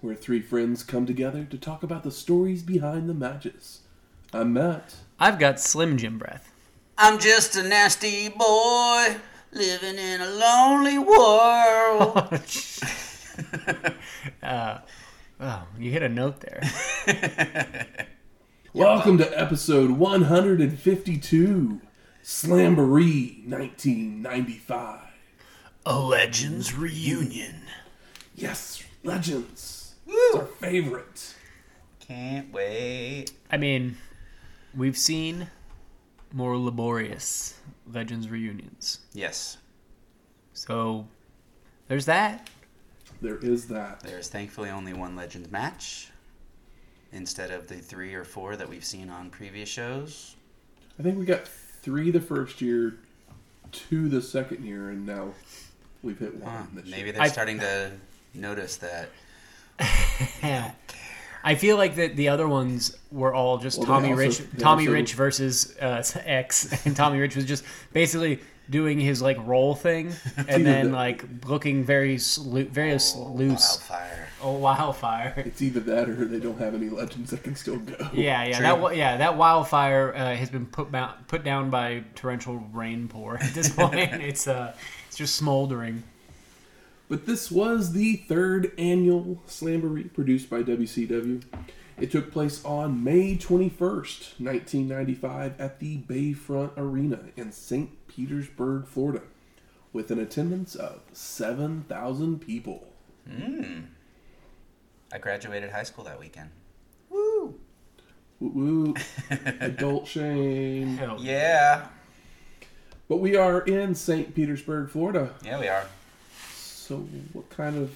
where three friends come together to talk about the stories behind the matches. I'm Matt. I've got Slim Jim breath. I'm just a nasty boy living in a lonely world. uh, oh, you hit a note there. Welcome to episode 152, Slamboree 1995. a Legends reunion. Yes, Legends. It's our favorite. Can't wait. I mean, we've seen more laborious Legends reunions. Yes, So there's that. There is that. there's thankfully only one Legends match instead of the three or four that we've seen on previous shows. I think we got three the first year, two the second year, and now we've hit one Huh, this maybe year. they're I- starting to notice that. I feel like that the other ones were all just Well, Tommy also- Rich, Tommy also- Rich versus uh, X, and Tommy Rich was just basically doing his like roll thing, and then the- like looking very slu- very s- loose. Wildfire. Oh, wildfire! It's either that or they don't have any legends that can still go. Yeah, yeah, True. that yeah that wildfire uh, has been put ba- put down by torrential rainpour at this point. it's uh, it's just smoldering. But this was the third annual Slamboree produced by WCW. It took place on May 21st, 1995, at the Bayfront Arena in St. Petersburg, Florida, with an attendance of 7,000 people. Mm. I graduated high school that weekend. Woo woo, woo. adult shame. Hell, Yeah. But we are in St. Petersburg, Florida. Yeah, we are. So, what kind of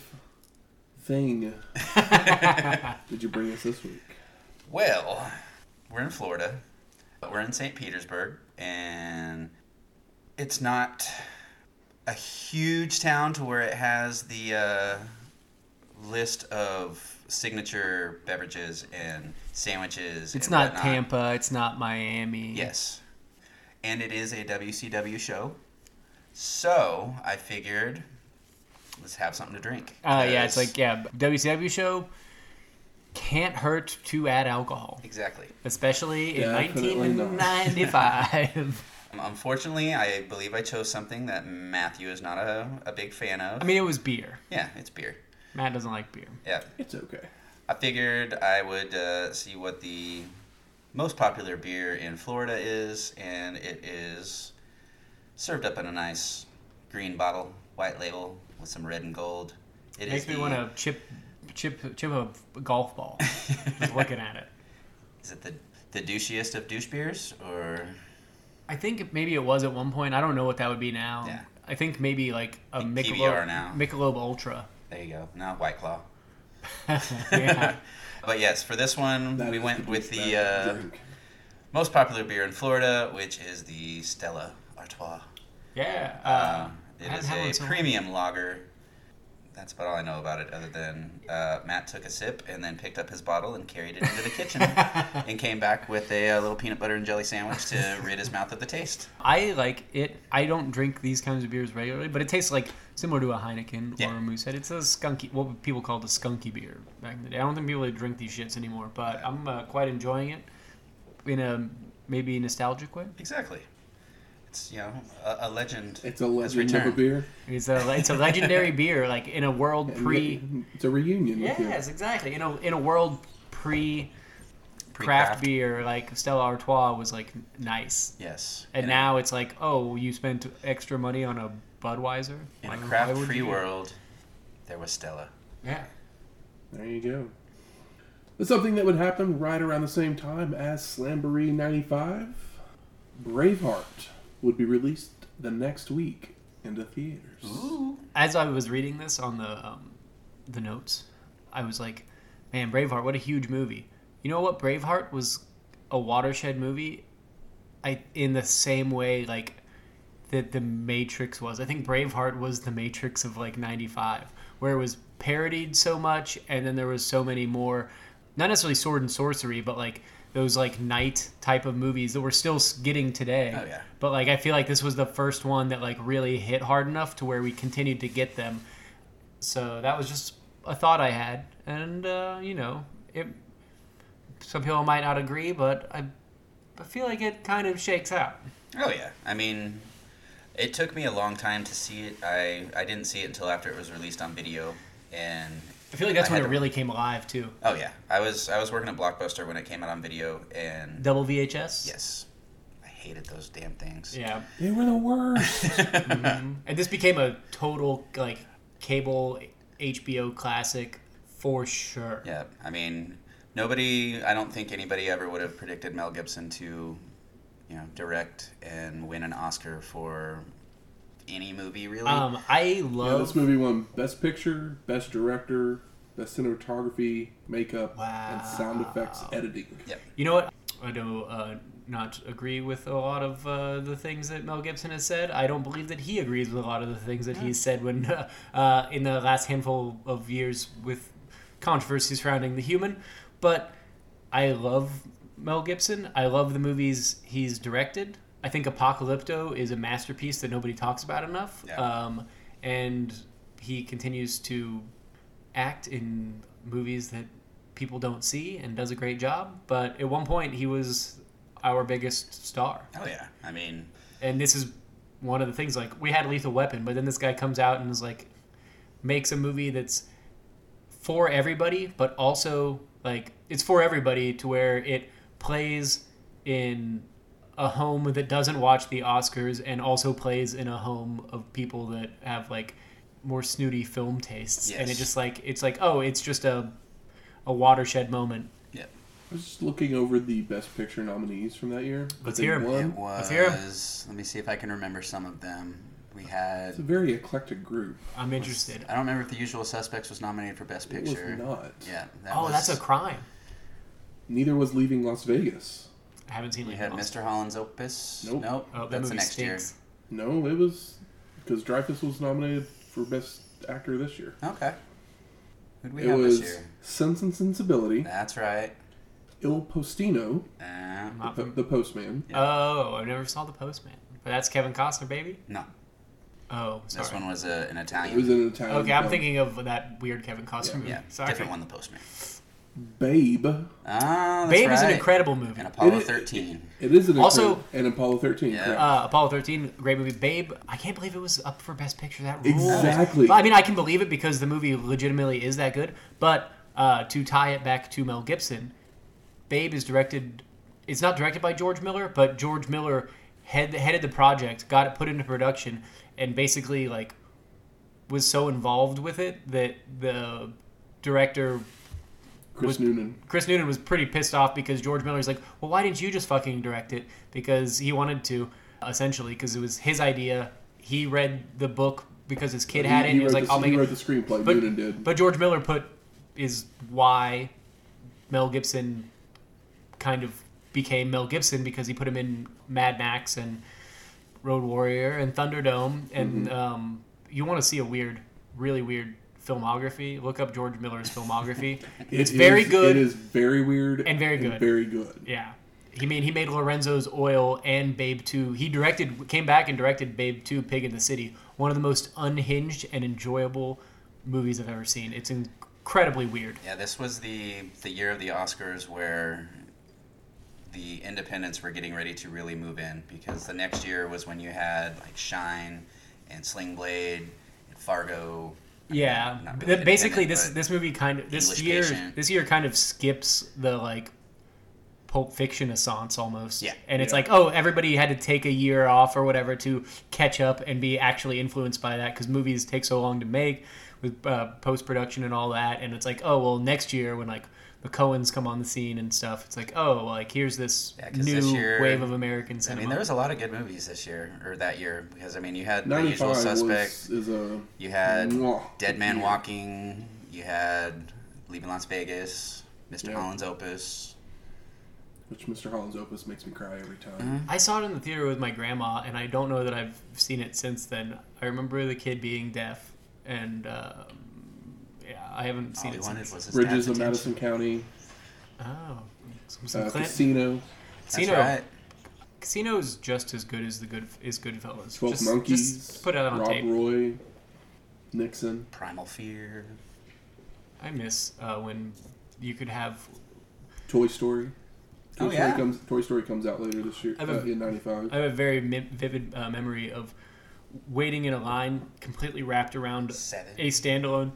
thing did you bring us this week? Well, we're in Florida. But we're in St. Petersburg, and it's not a huge town to where it has the uh, list of signature beverages and sandwiches. It's and not whatnot. Tampa. It's not Miami. Yes. And it is a WCW show. So I figured, let's have something to drink. Uh, yeah, it's like yeah, WCW show can't hurt to add alcohol, Exactly. especially in Definitely 1995. Unfortunately, I believe I chose something that Matthew is not a, a big fan of. I mean, it was beer. yeah, it's beer. Matt doesn't like beer. Yeah. It's okay. I figured I would uh, see what the most popular beer in Florida is, and it is served up in a nice green bottle, white label, with some red and gold. It Makes is me the- want to chip, chip, chip a golf ball. just looking at it. Is it the the douchiest of douche beers, or I think maybe it was at one point. I don't know what that would be now. Yeah. I think maybe like a Think Michelob, now. Michelob Ultra. there you go, no White Claw. yeah. But yes, for this one, That we is went with the uh, most popular beer in Florida, which is the Stella Artois. Yeah. Uh, Um, it is a so long. premium lager. That's about all I know about it, other than uh, Matt took a sip and then picked up his bottle and carried it into the kitchen and came back with a, uh little peanut butter and jelly sandwich to rid his mouth of the taste. I like it. I don't drink these kinds of beers regularly, but it tastes like similar to a Heineken Yeah. or a Moosehead. It's a skunky, what people called a skunky beer back in the day. I don't think people really drink these shits anymore, but I'm uh, quite enjoying it in a maybe nostalgic way. Exactly. It's, you know, a, a legend. It's a has legend of a beer. It's a it's a legendary beer, like in a world pre. It's a reunion. with you. Yes, exactly. In a in a world pre. Craft beer like Stella Artois was like nice, Yes. and now it's like, oh, you spent extra money on a Budweiser. in Why- a craft would free you? world, there was Stella. Yeah. There you go. But something that would happen right around the same time as Slamboree 95, Braveheart would be released the next week into theaters. Ooh. As I was reading this on the um, the notes, I was like, Man, Braveheart, what a huge movie. You know what? Braveheart was a watershed movie. I in the same way like that the Matrix was. I think Braveheart was the Matrix of like '95, where it was parodied so much, and then there was so many more, not necessarily sword and sorcery, but like those like night type of movies that we're still getting today. Oh, yeah. But like I feel like this was the first one that like really hit hard enough to where we continued to get them. So that was just a thought I had, and uh, you know, it. Some people might not agree, but I, I feel like it kind of shakes out. Oh yeah, I mean, it took me a long time to see it. I I didn't see it until after it was released on video, and I feel like that's I when it to- really came alive too. oh yeah, I was I was working at Blockbuster when it came out on video, and Double VHS. yes, I hated those damn things. Yeah. They were the worst. Mhm. And this became a total like cable HBO classic for sure. Yeah, I mean, nobody. I don't think anybody ever would have predicted Mel Gibson to, you know, direct and win an Oscar for any movie really. Um, I yeah, love. this movie won Best Picture, Best Director, Best Cinematography, Makeup, wow. and Sound Effects Editing. Editing. You know what? I do uh, not agree with a lot of uh, the things that Mel Gibson has said. I don't believe that he agrees with a lot of the things that he's said when uh, uh, in the last handful of years with controversy surrounding the human. But I love Mel Gibson. I love the movies he's directed. I think Apocalypto is a masterpiece that nobody talks about enough. Yeah. Um, and he continues to act in movies that people don't see and does a great job. But at one point, he was our biggest star. oh yeah, I mean, And this is one of the things like we had Lethal Weapon, but then this guy comes out and is like makes a movie that's for everybody, but also like it's for everybody to where it plays in a home that doesn't watch the Oscars and also plays in a home of people that have like more snooty film tastes. And it just like it's like, oh, it's just a a watershed moment. yeah, I was just looking over the Best Picture nominees from that year. Let's They hear 'em. won. it Let's was. hear 'em. Let me see if I can remember some of them. We had. It's a very eclectic group. I'm interested. I don't remember if The Usual Suspects was nominated for Best Picture. It Picture. was not. Yeah. That Oh, was, that's a crime. Neither was Leaving Las Vegas. I haven't seen We it. had Mr. Holland's Opus. Nope. Nope. Oh, that that's the next stinks. No, it was because Dreyfuss was nominated for Best Actor this year. year. Okay. Who do we it have was this year? Sense and Sensibility, That's right. Il Postino, Uh, the, from- the Postman, Oh, I never saw the Postman. But that's Kevin Costner, baby. no, Oh, sorry. this one was a, an Italian. It was an Italian. okay, I'm film. thinking of that weird Kevin Costner movie. yeah, sorry. different one, The Postman. Babe. Ah, that's Babe right. is an incredible movie. And Apollo It is- 13. It is an Also- incredible- and Apollo 13. Yeah. Uh, Apollo 13, great movie. Babe, I can't believe it was up for Best Picture. That rules. Exactly. But, I mean, I can believe it because the movie legitimately is that good. But uh, to tie it back to Mel Gibson, Babe is directed. It's not directed by George Miller, but George Miller head, headed the project, got it put into production, and basically like was so involved with it that the director Chris was- Noonan. Chris Noonan was pretty pissed off because George Miller's like, well, why didn't you just fucking direct it? Because he wanted to, essentially, because it was his idea. He read the book because his kid had it. and he was wrote like, the, I'll make he it. wrote the screenplay. But, Noonan did. but George Miller put is why Mel Gibson kind of became Mel Gibson because he put him in Mad Max and Road Warrior and Thunderdome. And Mm-hmm. um, you want to see a weird, really weird filmography? Look up George Miller's filmography. it's It very is- good. It is very weird And very good. Very good. Yeah. He made he made Lorenzo's Oil and Babe 2. He directed came back and directed Babe 2 Pig in the City. One of the most unhinged and enjoyable movies I've ever seen. It's incredibly weird. Yeah, this was the the year of the Oscars where the independents were getting ready to really move in because the next year was when you had like Shine and Sling Blade and Fargo. Yeah. really basically this this movie kind of this English year Patient. this year kind of skips the like Pulp Fiction assance almost. Yeah. And it's Yeah. like, oh, everybody had to take a year off or whatever to catch up and be actually influenced by that because movies take so long to make with uh, post production and all that. And it's like, oh, well, next year when like the Coens come on the scene and stuff, it's like, oh, like here's this Yeah, 'cause new this year- wave of American I mean, there was a lot of good movies this year or that year because I mean, you had The Usual 95 Suspects, was, is a you had Mwah. Dead Man Yeah. Walking, you had Leaving Las Vegas, Mr. Yeah. Holland's Opus. Which Mr. Holland's Opus makes me cry every time. Mm-hmm. I saw it in the theater with my grandma, and I don't know that I've seen it since then. I remember the kid being deaf, and um, yeah, I haven't All seen he it wanted since. was his Bridges dad's of. Madison County, Oh, some, some uh, Clint. Casino, That's Casino. right. Casino's just as good as the good is Goodfellas. Twelve just, Monkeys, Just put it on Rob tape. Roy, Nixon. Primal Fear. I miss uh, when you could have. Toy Story. Toy Oh, Story yeah. comes. Toy Story comes out later this year I have uh, a- in '95. I have a very mi- vivid uh, memory of waiting in a line completely wrapped around Seven. a standalone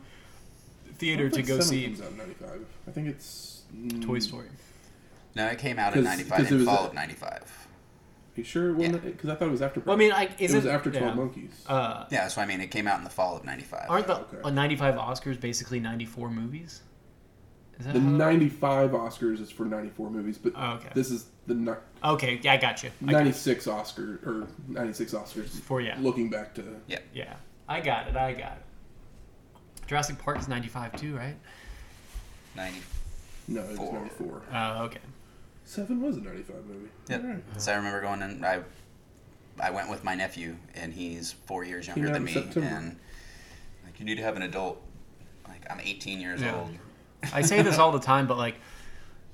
theater to go see Comes out in '95. I think it's mm, Toy Story. No, it came out in 'Cause- 95 'cause it in was fall a- of 95. You sure? Yeah. Because I thought it was after. Well, I mean, I it isn't was after Twelve yeah. Monkeys. Uh, Yeah, that's what I mean. It came out in the fall of 95. aren't the Okay. uh, 95 Oscars basically 94 movies? Is that the how- '95 Oscars is for '94 movies, but Oh, okay. this is the ni- Okay, yeah, I got you. '96 Oscar or '96 Oscars. For yeah, Looking back to yeah, yeah, I got it. I got it. Jurassic Park is 95 too, right? 90. no, it was Four. '94. Oh, okay. Seven was a '95 movie. Yep. All right. So I remember going in. I I went with my nephew, and he's four years younger Came out than in me. September. And like, you need to have an adult. Like I'm 18 years Yeah. old. I say this all the time, but like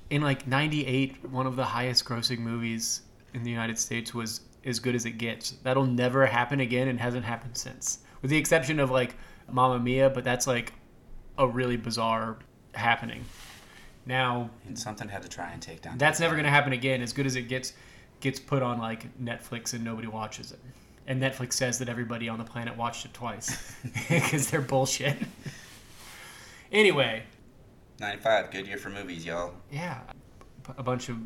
in like '98, one of the highest grossing movies in the United States was As Good as It Gets. That'll never happen again, and hasn't happened since, with the exception of like Mamma Mia. But that's like a really bizarre happening. Now And something had to try and take down. that's never going to happen again. As Good as It Gets gets put on like Netflix and nobody watches it. And Netflix says that everybody on the planet watched it twice because they're bullshit. anyway, 95, good year for movies, y'all. Yeah, a bunch of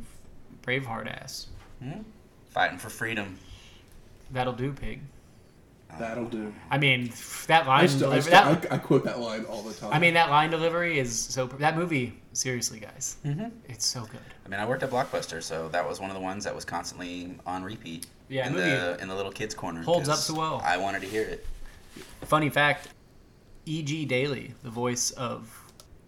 Braveheart ass. Hmm? Fighting for freedom. That'll do, pig. That'll do. I mean, that line. I, still, I, delivery, still, that, I, I quote that line all the time. I mean, that line delivery is so. That movie, seriously, guys, Mm-hmm. it's so good. I mean, I worked at Blockbuster, so that was one of the ones that was constantly on repeat. Yeah, in movie the in the little kids corner. holds up so well. I wanted to hear it. Funny fact: E.G. Daily, the voice of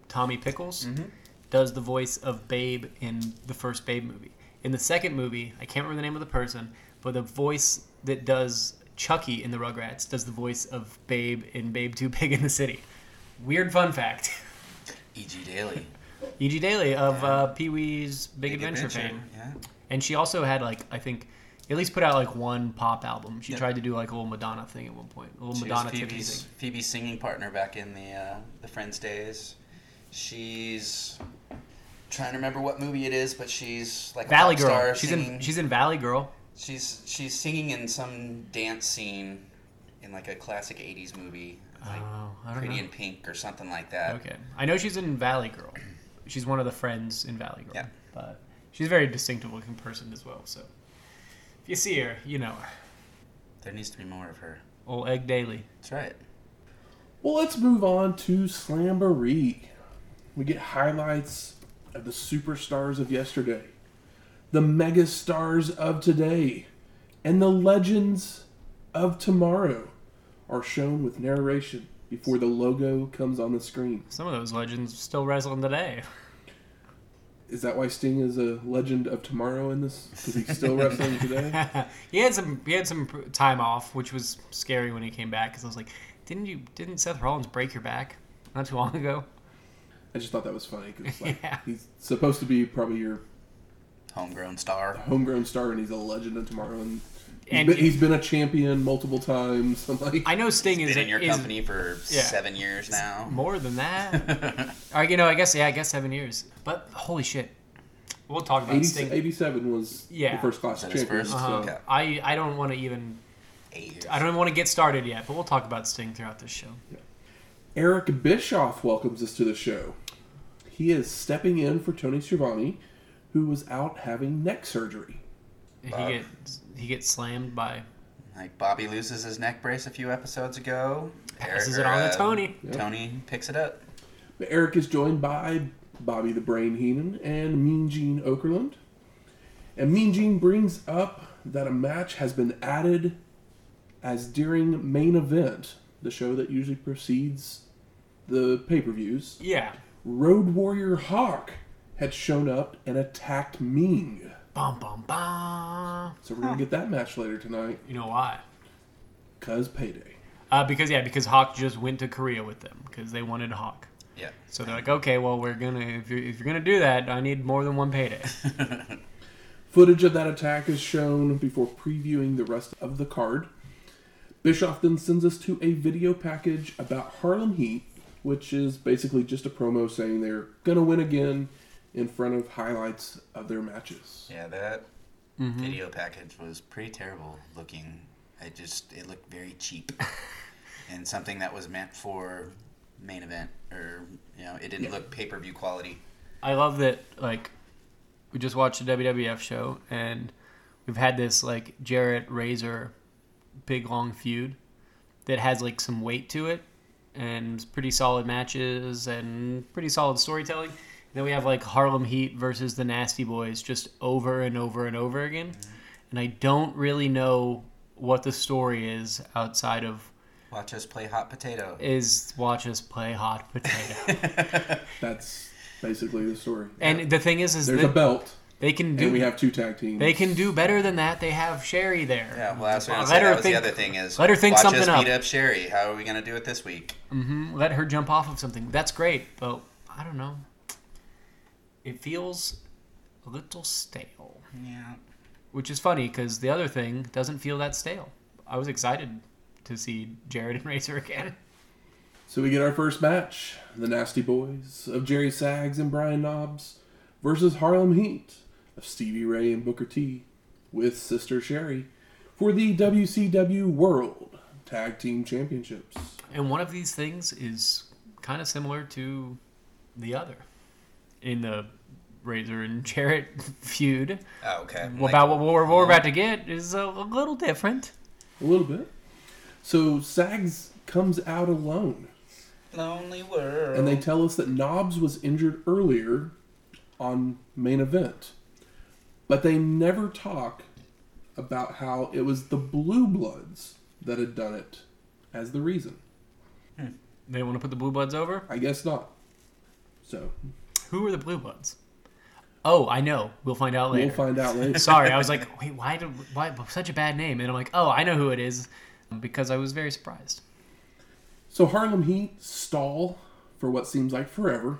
Tommy Pickles, Mm-hmm. does the voice of Babe in the first Babe movie. In the second movie, I can't remember the name of the person, but the voice that does Chucky in the Rugrats does the voice of Babe in Babe 2 Pig in the City. Weird fun fact. E.G. Daily. E.G. Daily of uh, Pee Wee's Big, Adventure, fame. Yeah. And she also had, like, I think, at least put out, like, one pop album. She Yep. tried to do, like, a little Madonna thing at one point. A little She Madonna Phoebe's, thing. Phoebe's singing partner back in the uh, the Friends days. She's trying to remember what movie it is, but she's like a Valley Girl. star She's singing. in, she's in Valley Girl. She's she's singing in some dance scene in like a classic '80s movie, like oh, I don't Pretty know. in Pink or something like that. Okay. I know she's in Valley Girl. She's one of the friends in Valley Girl. Yeah. But she's a very distinctive looking person as well. So if you see her, you know her. There needs to be more of her. Old Egg Daily. That's right. Well, let's move on to Slamboree. We get highlights of the superstars of yesterday, the megastars of today, and the legends of tomorrow are shown with narration before the logo comes on the screen. Some of those legends still wrestling today. Is that why Sting is a legend of tomorrow in this? Because he's still wrestling today? he had some he had some time off, which was scary when he came back because I was like, didn't you didn't Seth Rollins break your back not too long ago? I just thought that was funny because like, Yeah. he's supposed to be probably your Homegrown star. homegrown star, and he's a legend of tomorrow. And, he's And- been, he's been a champion multiple times. I'm like, I know Sting is Been in your is company for yeah. seven years now. more than that. or, you know, I guess yeah, I guess seven years. But holy shit, we'll talk about 80, Sting. 87 was Yeah. the first class Was that his champion. first? Uh-huh. Okay. I I don't want to even Eight years. I don't want to get started yet, but we'll talk about Sting throughout this show. Eric Bischoff welcomes us to the show. He is stepping in for Tony Schiavone, who was out having neck surgery. He Bob. gets he gets slammed by Like Bobby loses his neck brace a few episodes ago. passes Eric- it on or, to uh, Tony. Tony picks it up. But Eric is joined by Bobby the Brain Heenan and Mean Gene Okerlund. And Mean Gene brings up that a match has been added as during main event, the show that usually precedes the pay per views. Yeah, Road Warrior Hawk had shown up and attacked Ming. Bum bum bum. So we're gonna get that match later tonight. You know why? Cause payday. Uh, because yeah, because Hawk just went to Korea with them because they wanted Hawk. Yeah. So they're like, okay, well, we're gonna if you're if you're gonna do that, I need more than one payday. Footage of that attack is shown before previewing the rest of the card. Bischoff then sends us to a video package about Harlem Heat, which is basically just a promo saying they're gonna win again in front of highlights of their matches. Yeah, that Mm-hmm. video package was pretty terrible looking. It just it looked very cheap, and something that was meant for main event, or you know, it didn't look pay per view quality. I love that like we just watched a WWF show and we've had this like Jarrett Razor big long feud that has like some weight to it and pretty solid matches and pretty solid storytelling. Then we have like Harlem Heat versus the Nasty Boys just over and over and over again. And I don't really know what the story is outside of Watch us play hot potato. is watch us play hot potato. That's basically the story. and the thing is is There's that a belt, they can do and we have two tag teams. They can do better than that. They have Sherri there. Yeah, well, that's what I was Let saying. her That was think- the other thing is let her think watch something us up. beat up Sherri. How are we gonna do it this week? hmm Let her jump off of something. That's great, but I don't know. It feels a little stale, Yeah. which is funny because the other thing doesn't feel that stale. I was excited to see Jarrett and Razor again. So we get our first match: the Nasty Boys of Jerry Sags and Brian Knobbs versus Harlem Heat of Stevie Ray and Booker T with Sister Sherri for the WCW World Tag Team Championships. And one of these things is kind of similar to the other in the Razor and Jarrett feud. Oh, okay. Well, about what we're, what we're about to get is a, a little different. A little bit. So Sags comes out alone, Lonely World. and they tell us that Knobbs was injured earlier on main event, but they never talk about how it was the Blue Bloods that had done it as the reason. Hmm. They want to put the Blue Bloods over? I guess not. So Who are the Blue Bloods? Oh, I know. We'll find out later. we'll find out later. Sorry, I was like, wait, why did why such a bad name? And I'm like, oh, I know who it is, because I was very surprised. So Harlem Heat stall for what seems like forever,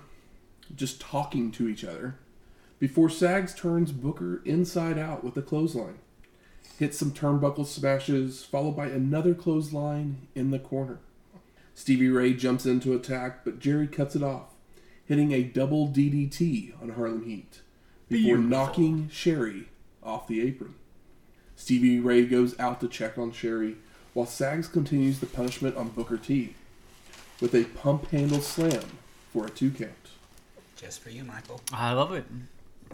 just talking to each other, before Sags turns Booker inside out with a clothesline. Hits some turnbuckle smashes, followed by another clothesline in the corner. Stevie Ray jumps in to attack, but Jerry cuts it off, hitting a double DDT on Harlem Heat before Beautiful. knocking Sherri off the apron. Stevie Ray goes out to check on Sherri, while Sags continues the punishment on Booker T with a pump handle slam for a two count. Just for you, Michael. I love it.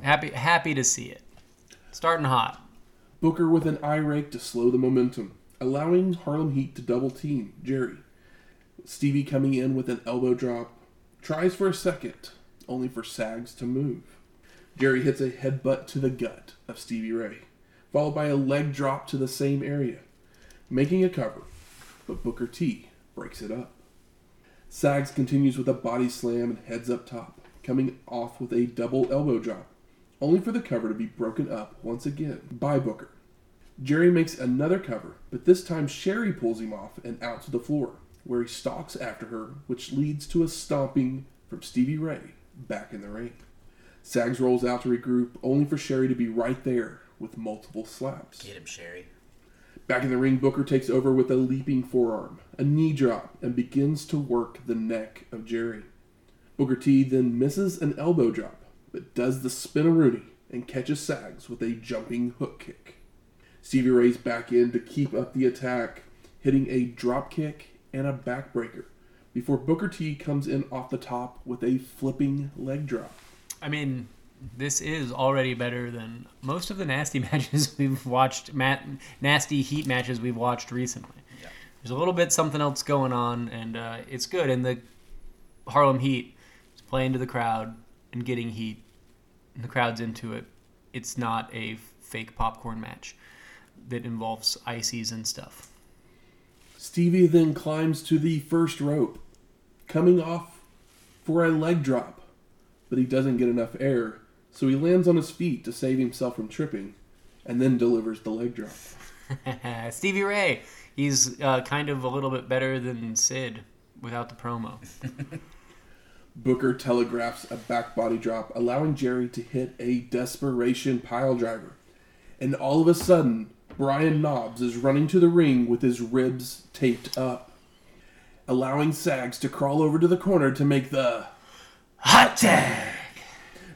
Happy happy to see it. Starting hot. Booker with an eye rake to slow the momentum, allowing Harlem Heat to double team Jerry. Stevie coming in with an elbow drop, tries for a second, only for Sags to move. Jerry hits a headbutt to the gut of Stevie Ray, followed by a leg drop to the same area, making a cover, but Booker T breaks it up. Sags continues with a body slam and heads up top, coming off with a double elbow drop, only for the cover to be broken up once again by Booker. Jerry makes another cover, but this time Sherri pulls him off and out to the floor, where he stalks after her, which leads to a stomping from Stevie Ray back in the ring. Sags rolls out to regroup, only for Sherri to be right there with multiple slaps. Get him, Sherri. Back in the ring, Booker takes over with a leaping forearm, a knee drop, and begins to work the neck of Jerry. Booker T then misses an elbow drop, but does the spin spinaroonie and catches Sags with a jumping hook kick. Stevie Ray's back in to keep up the attack, hitting a drop kick and a backbreaker, before Booker T comes in off the top with a flipping leg drop. I mean, this is already better than most of the nasty matches we've watched. Mat- nasty heat matches we've watched recently. Yeah. There's a little bit something else going on, and uh, it's good. And the Harlem Heat is playing to the crowd and getting heat, and the crowd's into it. It's not a fake popcorn match that involves ices and stuff. Stevie then climbs to the first rope, coming off for a leg drop, but he doesn't get enough air, so he lands on his feet to save himself from tripping, and then delivers the leg drop. Stevie Ray. He's uh, kind of a little bit better than Sid without the promo. Booker telegraphs a back body drop, allowing Jerry to hit a desperation pile driver. And all of a sudden, Brian Knobbs is running to the ring with his ribs taped up, allowing Sags to crawl over to the corner to make the Hot tag!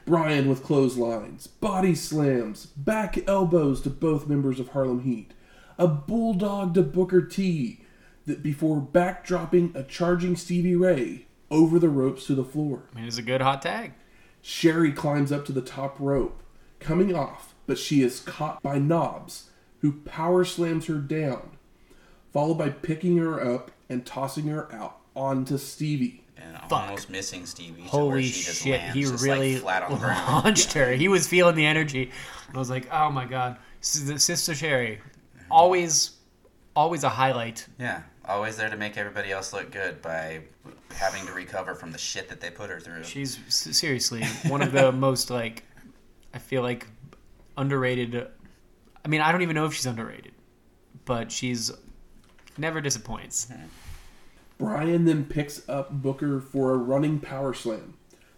Brian with clotheslines, body slams, back elbows to both members of Harlem Heat, a bulldog to Booker T, that before backdropping a charging Stevie Ray over the ropes to the floor. I mean, it's a good hot tag. Sherri climbs up to the top rope, coming off, but she is caught by Knobbs, who power slams her down, followed by picking her up and tossing her out onto Stevie. And Fuck. almost missing Stevie. to where Holy she shit, lands he just, really like, flat on launched her. He was feeling the energy. I was like, oh my god. S- Sister Sherri, always, always a highlight. Yeah, always there to make everybody else look good by having to recover from the shit that they put her through. She's seriously one of the most like, I feel like underrated. I mean, I don't even know if she's underrated, but she's never disappoints. Mm-hmm. Brian then picks up Booker for a running power slam,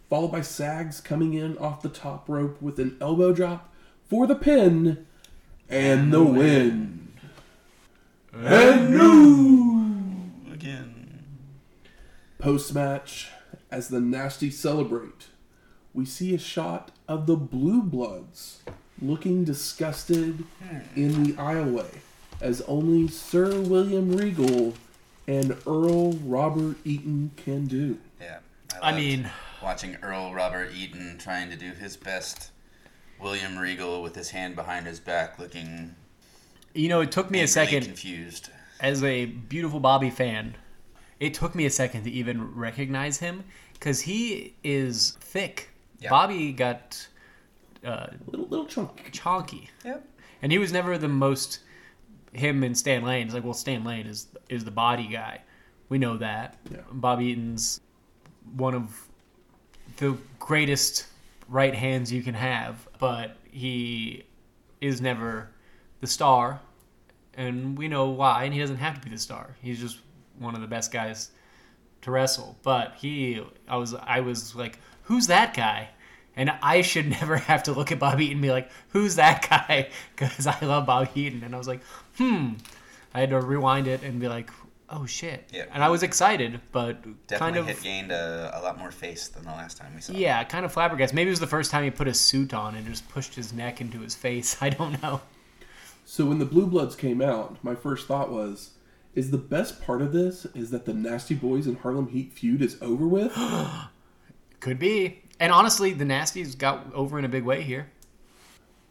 followed by Sags coming in off the top rope with an elbow drop for the pin and the win. And new Again. post match, as the Nasty celebrate, we see a shot of the Blue Bloods looking disgusted in the aisleway, as only Sir William Regal and Earl Robert Eaton can do. Yeah. I loved mean- watching Earl Robert Eaton trying to do his best. William Regal with his hand behind his back, looking You know, it took me a second confused. as a beautiful Bobby fan. It took me a second to even recognize him because he is thick. Yeah. Bobby got uh, Little little chunky. chonky. Yep. and he was never the most him and Stan Lane. It's like, well, Stan Lane is is the body guy. We know that. Yeah. Bob Eaton's one of the greatest right hands you can have, but he is never the star, and we know why. And he doesn't have to be the star. He's just one of the best guys to wrestle. But he, I was, I was like, who's that guy? And I should never have to look at Bob Eaton and be like, who's that guy? Because I love Bob Eaton. And I was like, hmm. I had to rewind it and be like, oh shit. Yeah. And I was excited, but Definitely kind of. had gained a, a lot more face than the last time we saw. him. Yeah, kind of flabbergasted. Maybe it was the first time he put a suit on and just pushed his neck into his face. I don't know. So when the Blue Bloods came out, my first thought was, is the best part of this is that the Nasty Boys and Harlem Heat feud is over with? Could be. And honestly, the Nasties got over in a big way here.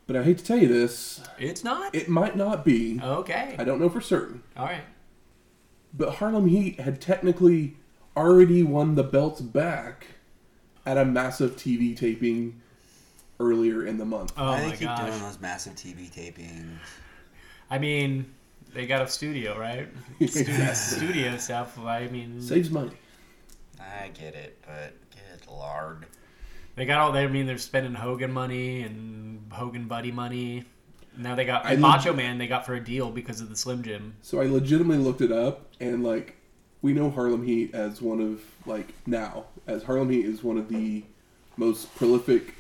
but I hate to tell you this, It's not. it might not be. Okay. I don't know for certain. All right. But Harlem Heat had technically already won the belts back at a massive TV taping earlier in the month. Oh Why my they keep gosh. doing those massive TV tapings? I mean, they got a studio, right? Studio, studio stuff. I mean, Saves money. I get it, but get lard. They got all. They I mean, they're spending Hogan money and Hogan Buddy money. Now they got I and leg- Macho Man. They got for a deal because of the Slim Jim. So I legitimately looked it up, and like, we know Harlem Heat as one of like now as Harlem Heat is one of the most prolific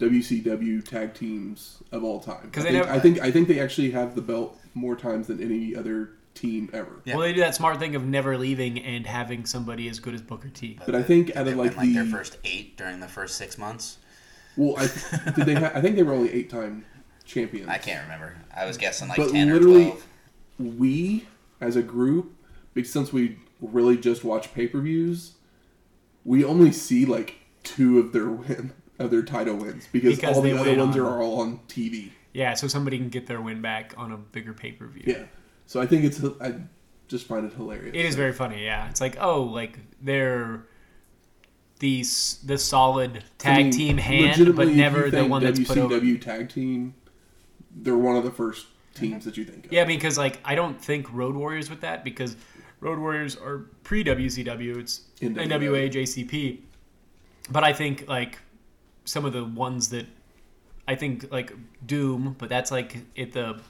WCW tag teams of all time. 'Cause I think, I think I think they actually have the belt more times than any other team ever. Yeah. Well, they do that smart thing of never leaving and having somebody as good as Booker T. But I think out of win like like the their first eight during the first six months. well, I did they ha- I think they were only eight time champions. I can't remember. I was guessing like But ten literally- or twelve. we as a group, because since we really just watch pay per views, we only see like two of their win of their title wins because, Because all the they other ones on- are all on TV. Yeah, so somebody can get their win back on a bigger pay per view. Yeah, so I think it's I just find it hilarious. It is very funny, yeah. It's like, oh, like they're the the solid I tag mean, team hand, but never the one that's put over. WCW tag team. They're one of the first teams that you think of. Yeah, because like I don't think Road Warriors with that because Road Warriors are pre WCW. It's NWA. NWA JCP, but I think like some of the ones that I think like Doom, but that's like at the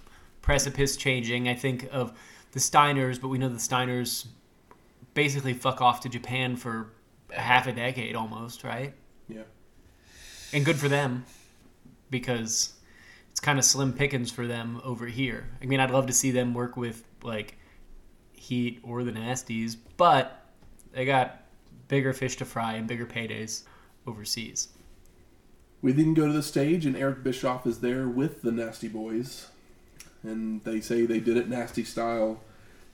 precipice changing. I think of the Steiners, but we know the Steiners basically fuck off to Japan for half a decade almost, right? Yeah. And good for them because it's kind of slim pickings for them over here. I mean, I'd love to see them work with like Heat or the Nasties, but they got bigger fish to fry and bigger paydays overseas. We then go to the stage, and Eric Bischoff is there with the Nasty Boys. And they say they did it nasty style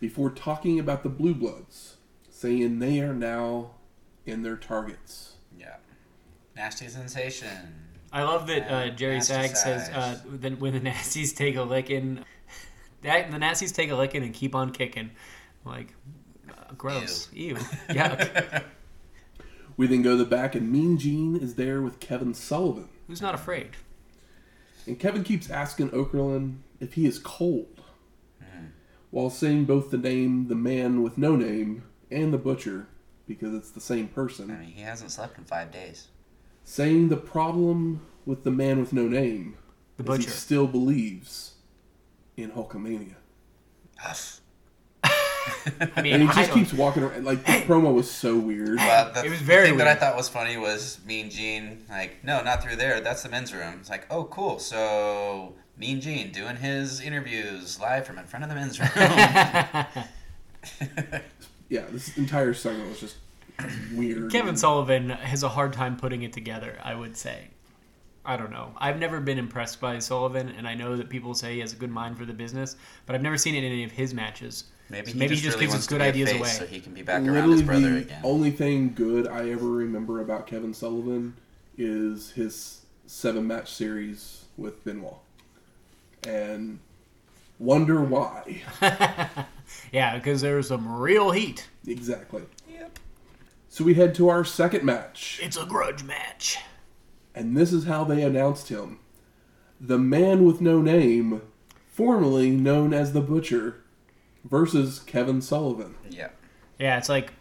before talking about the Blue Bloods, saying they are now in their targets. Yeah. Nasty sensation. I love that uh, Yeah, Jerry nasty Sag says uh, that when the Nasties take a licking, that the Nasties take a licking and keep on kicking. Like, uh, gross. Ew. Yuck. We then go to the back, and Mean Gene is there with Kevin Sullivan. Who's not afraid? And Kevin keeps asking Okerlund if he is cold, hmm. while saying both the name the man with no name and the butcher, because it's the same I person, mean, he hasn't slept in five days. saying the problem with the man with no name The is he butcher. still believes in Hulkamania. Huff. I mean, And he I just don't- keeps walking around. Like, the promo was so weird. Well, the It was very thing that I thought was funny was Mean Gene, like, no, not through there. That's the men's room. It's like, oh, cool. So Mean Gene doing his interviews live from in front of the men's room. Yeah, this entire segment was just weird. Kevin Sullivan has a hard time putting it together, I would say. I don't know. I've never been impressed by Sullivan, and I know that people say he has a good mind for the business, but I've never seen it in any of his matches. Maybe So he maybe just, he just really gives wants us good ideas face away. so he can be back around Literally, his brother the again. only thing good I ever remember about Kevin Sullivan is his seven match series with Benoit, and wonder why Yeah, because there's some real heat. exactly. Yep. So we head to our second match, It's a grudge match. and this is how they announced him: the man with no name, formerly known as the Butcher, versus Kevin Sullivan. Yeah. Yeah, it's like,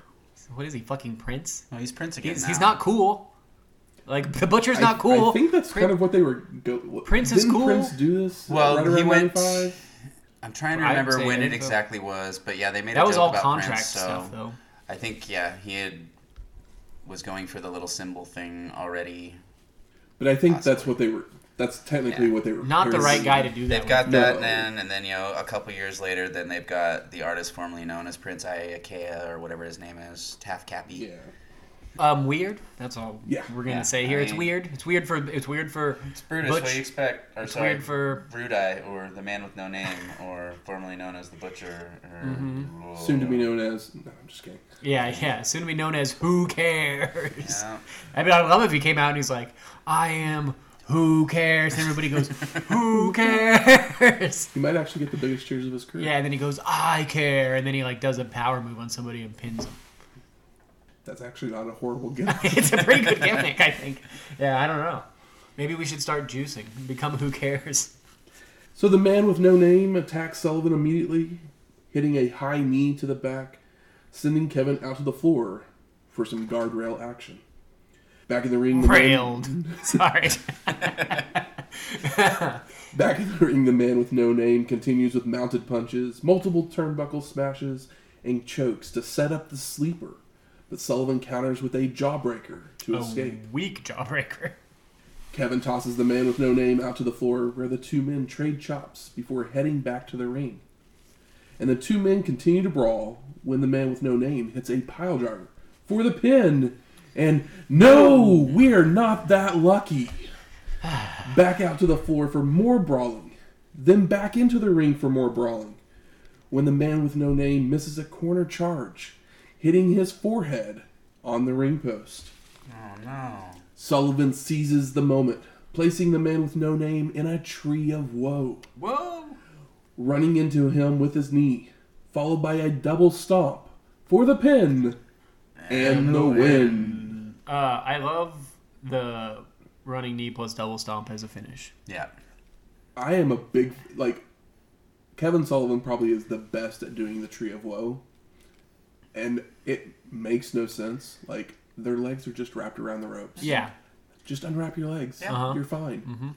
what is he, fucking Prince? No, he's Prince again He's, now. he's not cool. Like, the Butcher's not I, cool. I think that's Prin- kind of what they were. Go, what- Prince is didn't cool. Prince do this? Well, right he went- 95? I'm trying to remember when it so. exactly was, but yeah, they made That a was joke all about contract Prince, so stuff, though. I think yeah, he had was going for the little symbol thing already. But I think Possibly. that's what they were. That's technically Yeah. what they were. Not the right guy to do that. They've with. got No. that then, and then you know a couple years later, then they've got the artist formerly known as Prince Iaukea or whatever his name is, Taff Cappy. Yeah. Um, weird. That's all Yeah. we're gonna Yeah, say here. I it's mean- weird. It's weird for. It's weird for. It's Brutus. Butch. What do you expect? Or It's sorry, weird for. Brudai, or the man with no name, or formerly known as the Butcher. Or, Mm-hmm. Soon to be known as. No, I'm just kidding. Yeah, yeah. Soon to be known as Who Cares. Yeah. I mean, I'd love if he came out and he's like, "I am Who Cares," and everybody goes, "Who cares?" He might actually get the biggest cheers of his career. Yeah, and then he goes, "I care," and then he like does a power move on somebody and pins him. That's actually not a horrible gimmick. it's a pretty good gimmick, I think. Yeah, I don't know. Maybe we should start juicing, become Who Cares. so the man with no name attacks Sullivan immediately, hitting a high knee to the back, sending Kevin out to the floor for some guardrail action. Back in the ring, the man, Railed. Sorry. back in the ring, the man with no name continues with mounted punches, multiple turnbuckle smashes, and chokes to set up the sleeper. But Sullivan counters with a jawbreaker to escape. Weak jawbreaker. Kevin tosses the man with no name out to the floor where the two men trade chops before heading back to the ring. And the two men continue to brawl when the man with no name hits a pile driver for the pin. And no, we're not that lucky. Back out to the floor for more brawling. Then back into the ring for more brawling. When the man with no name misses a corner charge, hitting his forehead on the ring post. Oh no. Sullivan seizes the moment, placing the man with no name in a tree of woe, Whoa. running into him with his knee, followed by a double stomp for the pin and the win. Uh, I love the running knee plus double stomp as a finish. Yeah. I am a big like Kevin Sullivan probably is the best at doing the tree of woe. And it makes no sense. Like their legs are just wrapped around the ropes. Yeah. Just unwrap your legs. Yeah. Uh-huh. You're fine.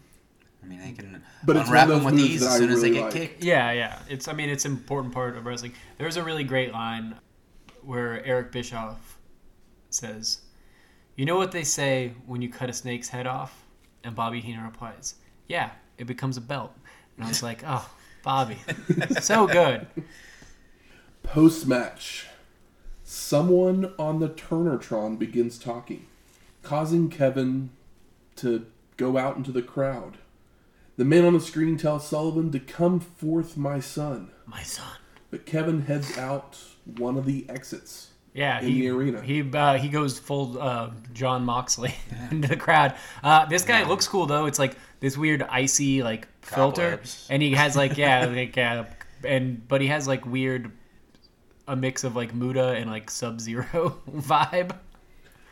I mean, they can But unwrap them with those moves these as I soon as they get like. kicked. Yeah, yeah. It's I mean it's an important part of wrestling. There's a really great line where Eric Bischoff says, "You know what they say when you cut a snake's head off?" And Bobby Heenan replies, "Yeah, it becomes a belt." And I was like, "Oh, Bobby, so good." Post match, someone on the Turnertron begins talking, causing Kevin to go out into the crowd. The man on the screen tells Sullivan to come forth, my son. My son. But Kevin heads out one of the exits. Yeah, in he, the arena. He uh, he goes full uh, Jon Moxley into the crowd. Uh, this guy looks cool though. It's like this weird icy like filter, Cobwebs. and he has like yeah like uh, and but he has like weird a mix of like Muta and like Sub Zero vibe.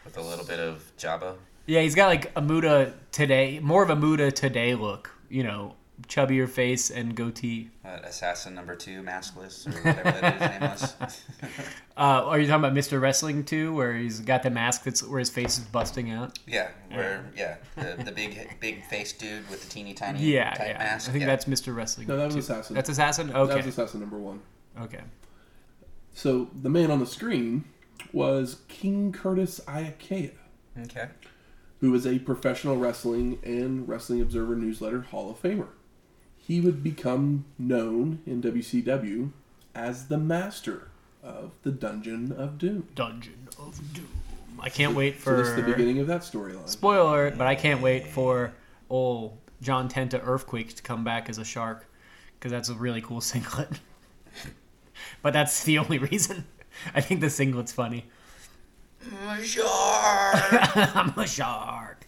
with a little bit of Jabba. Yeah, he's got like a Muta today, more of a Muta today look. You know, chubbier face and goatee. Uh, assassin number two, maskless, or whatever that his name was. Uh, are you talking about Mr. Wrestling too, where he's got the mask that's where his face is busting out? yeah, where yeah, the, the big big face dude with the teeny tiny Yeah, type yeah. mask. I think yeah. that's Mr. Wrestling. No, that was too. Assassin. That's Assassin. That Okay. was Assassin number one. okay. So the man on the screen was King Curtis Iaukea, okay. who is a professional wrestling and Wrestling Observer newsletter Hall of Famer. He would become known in WCW as the master of the Dungeon of Doom. Dungeon of Doom. I can't wait So this is the beginning of that storyline. spoiler, alert, but I can't wait for old John Tenta Earthquake to come back as a shark because that's a really cool singlet. But that's the only reason. I think the singlet's funny. Sure. I'm a shark.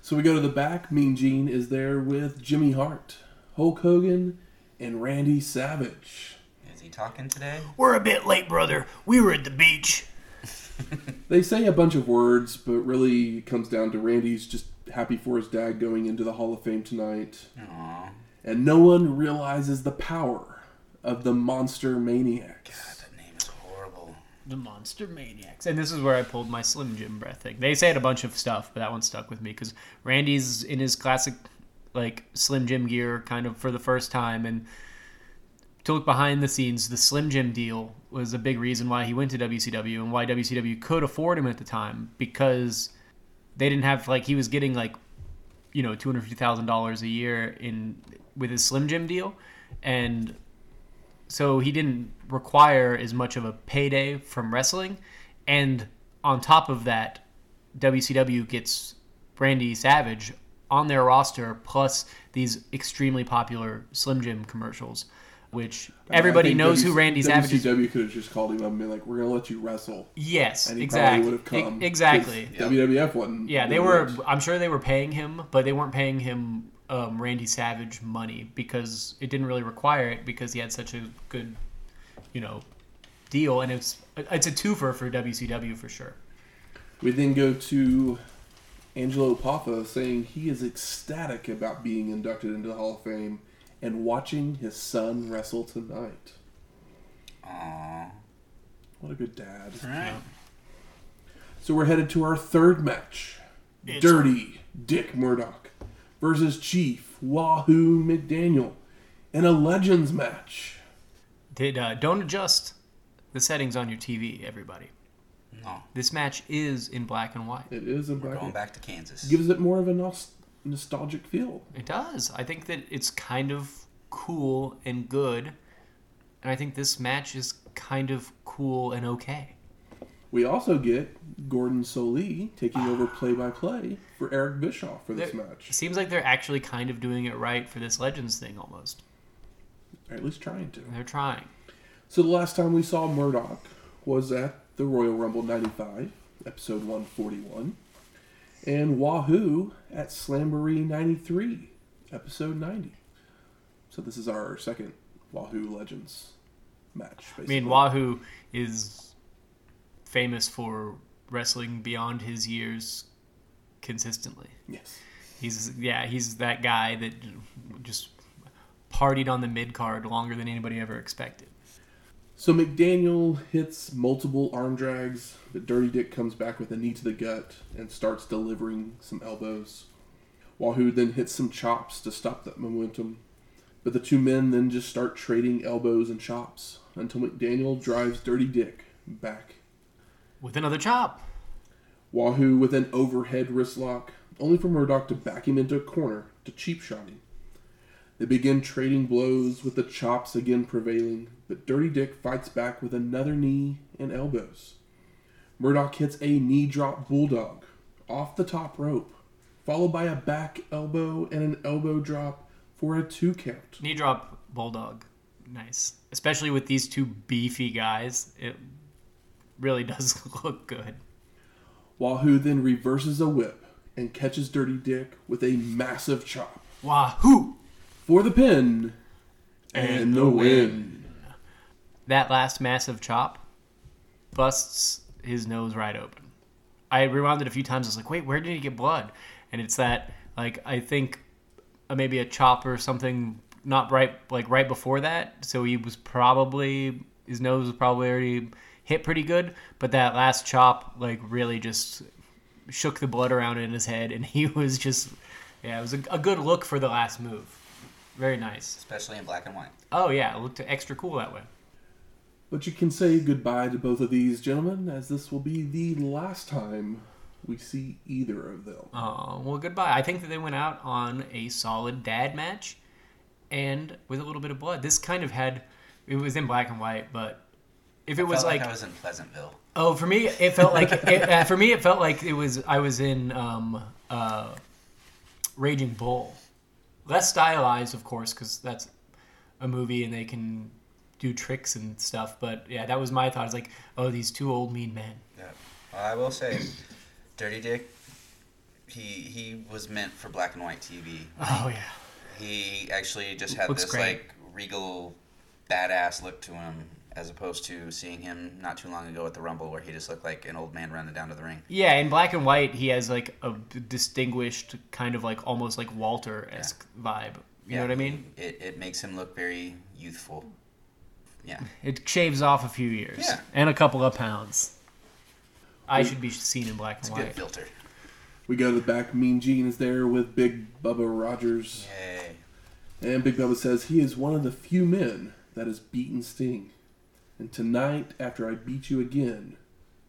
So we go to the back. Mean Gene is there with Jimmy Hart, Hulk Hogan, and Randy Savage. Is he talking today? We're a bit late, brother. We were at the beach. They say a bunch of words, but really it comes down to Randy's just happy for his dad going into the Hall of Fame tonight. Aw, And no one realizes the power of the Monster Maniacs. God, that name is horrible. The Monster Maniacs. And this is where I pulled my Slim Jim breath thing. They said a bunch of stuff, but that one stuck with me because Randy's in his classic, like, Slim Jim gear kind of for the first time. And to look behind the scenes, the Slim Jim deal was a big reason why he went to WCW and why WCW could afford him at the time because they didn't have, like, he was getting, like, you know, $250,000 a year in with his Slim Jim deal. And so he didn't require as much of a payday from wrestling and on top of that WCW gets Randy Savage on their roster plus these extremely popular Slim Jim commercials which everybody knows WC who Randy Savage is. WCW could have just called him up and been like, "We're gonna let you wrestle," Yes, and he exactly. probably would have come. E- exactly. 'cause WWF wasn't. Yeah, they were. it. I'm sure they were paying him, but they weren't paying him um, Randy Savage money because it didn't really require it because he had such a good, you know, deal, and it's it's a twofer for WCW for sure. We then go to Angelo Poffo saying he is ecstatic about being inducted into the Hall of Fame and watching his son wrestle tonight. Aw. What a good dad. Right. So we're headed to our third match. It's- Dirty Dick Murdoch versus Chief Wahoo McDaniel in a Legends match. Did uh, don't adjust the settings on your TV, everybody. No, This match is in black and white. It is in we're black. going back to Kansas. Gives it more of a nos- nostalgic feel. It does. I think that it's kind of cool and good, and I think this match is kind of cool and okay. We also get Gordon Solie taking over ah. play-by-play for Eric Bischoff for this They're- match. It seems like they're actually kind of doing it right for this Legends thing almost. Or at least trying to. They're trying. So the last time we saw Murdoch was at the Royal Rumble 95, episode 141, and Wahoo at Slamboree 93, episode 90. So this is our second Wahoo Legends match. I Basically. mean, Wahoo is famous for wrestling beyond his years consistently. Yes. He's yeah, he's that guy that just partied on the mid card longer than anybody ever expected. So McDaniel hits multiple arm drags, but Dirty Dick comes back with a knee to the gut and starts delivering some elbows. Wahoo then hits some chops to stop that momentum. But the two men then just start trading elbows and chops until McDaniel drives Dirty Dick back. With another chop. Wahoo with an overhead wrist lock, only for Murdoch to back him into a corner to cheap shot him. They begin trading blows with the chops again prevailing, but Dirty Dick fights back with another knee and elbows. Murdoch hits a knee drop bulldog off the top rope, followed by a back elbow and an elbow drop for a two count. Knee drop bulldog. Nice. Especially with these two beefy guys. It really does look good. Wahoo then reverses a whip and catches Dirty Dick with a massive chop Wahoo! for the pin and, the win. That last massive chop busts his nose right open. I rewound it a few times. I was like, wait, where did he get blood? And it's that, like, I think uh, maybe a chop or something not right, like right before that. So he was probably, his nose was probably already hit pretty good. But that last chop, like, really just shook the blood around in his head. And he was just, yeah, it was a, a good look for the last move. Very nice. especially in black and white. Oh, yeah, it looked extra cool that way. But you can say goodbye to both of these gentlemen, as this will be the last time we see either of them. Oh, well, goodbye. I think that they went out on a solid dad match and with a little bit of blood. This kind of had, it was in black and white, but if it was Felt like, I was in Pleasantville. oh, for me, it felt like, it, uh, for me, it felt like it was, I was in um, uh, Raging Bull. Less stylized, of course, because that's a movie and they can do tricks and stuff. But yeah, that was my thought. It's like, oh, these two old mean men. Yeah. Well, I will say, Dirty Dick, he he was meant for black and white TV. Oh yeah. He actually just had Looks this great. like regal, badass look to him, as opposed to seeing him not too long ago at the Rumble, where he just looked like an old man running down to the ring. Yeah, in black and white, he has like a distinguished kind of like almost like Walter esque vibe. You know what I mean? It, it makes him look very youthful. Yeah. It shaves off a few years Yeah. and a couple of pounds. I should be seen in black It's and a good white. filter. We go to the back. Mean Gene is there with Big Bubba Rogers. Yay. And Big Bubba says he is one of the few men that has beaten Sting. And tonight, after I beat you again,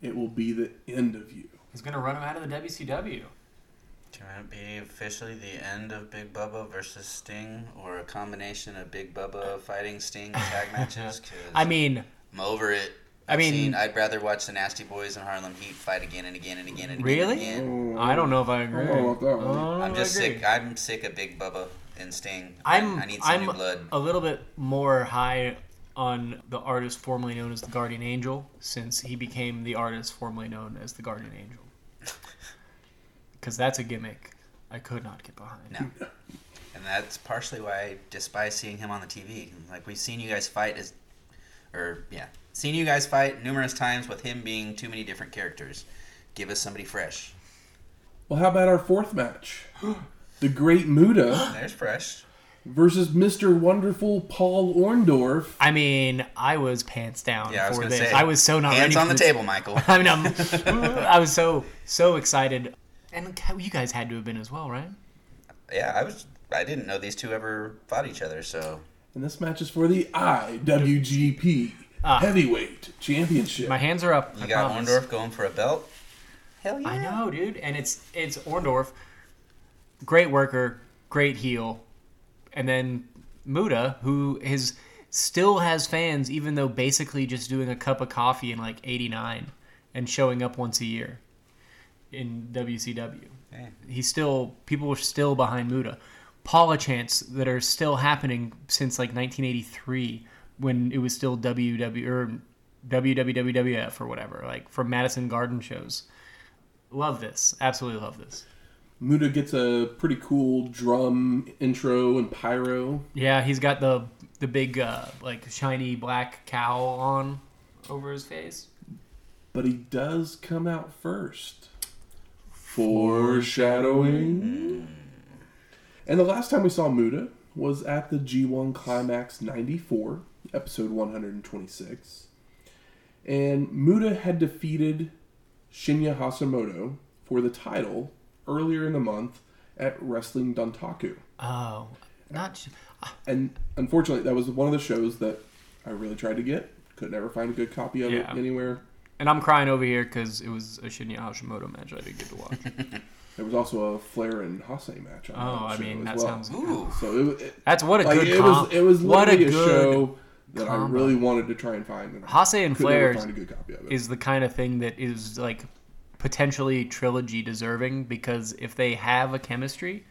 it will be the end of you. He's gonna run him out of the WCW. Can it be officially the end of Big Bubba versus Sting, or a combination of Big Bubba fighting Sting tag matches? I mean, I'm over it. I mean- seen, I'd rather watch the Nasty Boys and Harlem Heat fight again and again and again and again. Really? And again. Oh, I don't know if I agree. I don't know about that one. Oh, I don't know I'm if just I agree. sick. I'm sick of Big Bubba and Sting. I'm I need some I'm new blood. a little bit more high on the artist formerly known as the Guardian Angel since he became the artist formerly known as the Guardian Angel. Because that's a gimmick I could not get behind. No. And that's partially why I despise seeing him on the TV. Like we've seen you guys fight as, or yeah, seen you guys fight numerous times with him being too many different characters. Give us somebody fresh. Well, how about our fourth match? The Great Muta There's fresh. Versus Mr. Wonderful Paul Orndorff. I mean, I was pants down Yeah, for gonna this. say. I was so not Hands ready on the this. table, Michael. I mean, I'm, I was so so excited, and you guys had to have been as well, right? yeah, I was. I didn't know these two ever fought each other. So And this match is for the IWGP Ah. Heavyweight Championship. My hands are up. you I got promise. Orndorff going for a belt. Hell yeah! I know, dude, and it's it's Orndorff, great worker, great heel, and then Muta, who is still has fans, even though basically just doing a cup of coffee in like '89 and showing up once a year in WCW. Hey. He's still people are still behind Muta. Paula chants that are still happening since like 1983 when it was still WW or WWWF or whatever, like from Madison Garden shows. Love this. Absolutely love this. Muta gets a pretty cool drum intro and pyro. Yeah, he's got the the big uh, like shiny black cowl on over his face. but he does come out first. Foreshadowing. And the last time we saw Muta was at the G1 Climax 94. episode 126. And Muta had defeated Shinya Hashimoto for the title earlier in the month at Wrestling Dontaku. Oh, not. sh- ah. And unfortunately, that was one of the shows that I really tried to get. Could never find a good copy of Yeah. it anywhere. And I'm crying over here because it was a Shinya Hashimoto match I didn't get to watch. There was also a Flair and Hase match on Oh, that I show mean, as that well. sounds- Ooh. So it, it, That's what a like, good it com- was it was what a a, good show that I really wanted to try and find. And Hase and Flair find a good copy of it. is the kind of thing that is like potentially trilogy deserving because if they have a chemistry,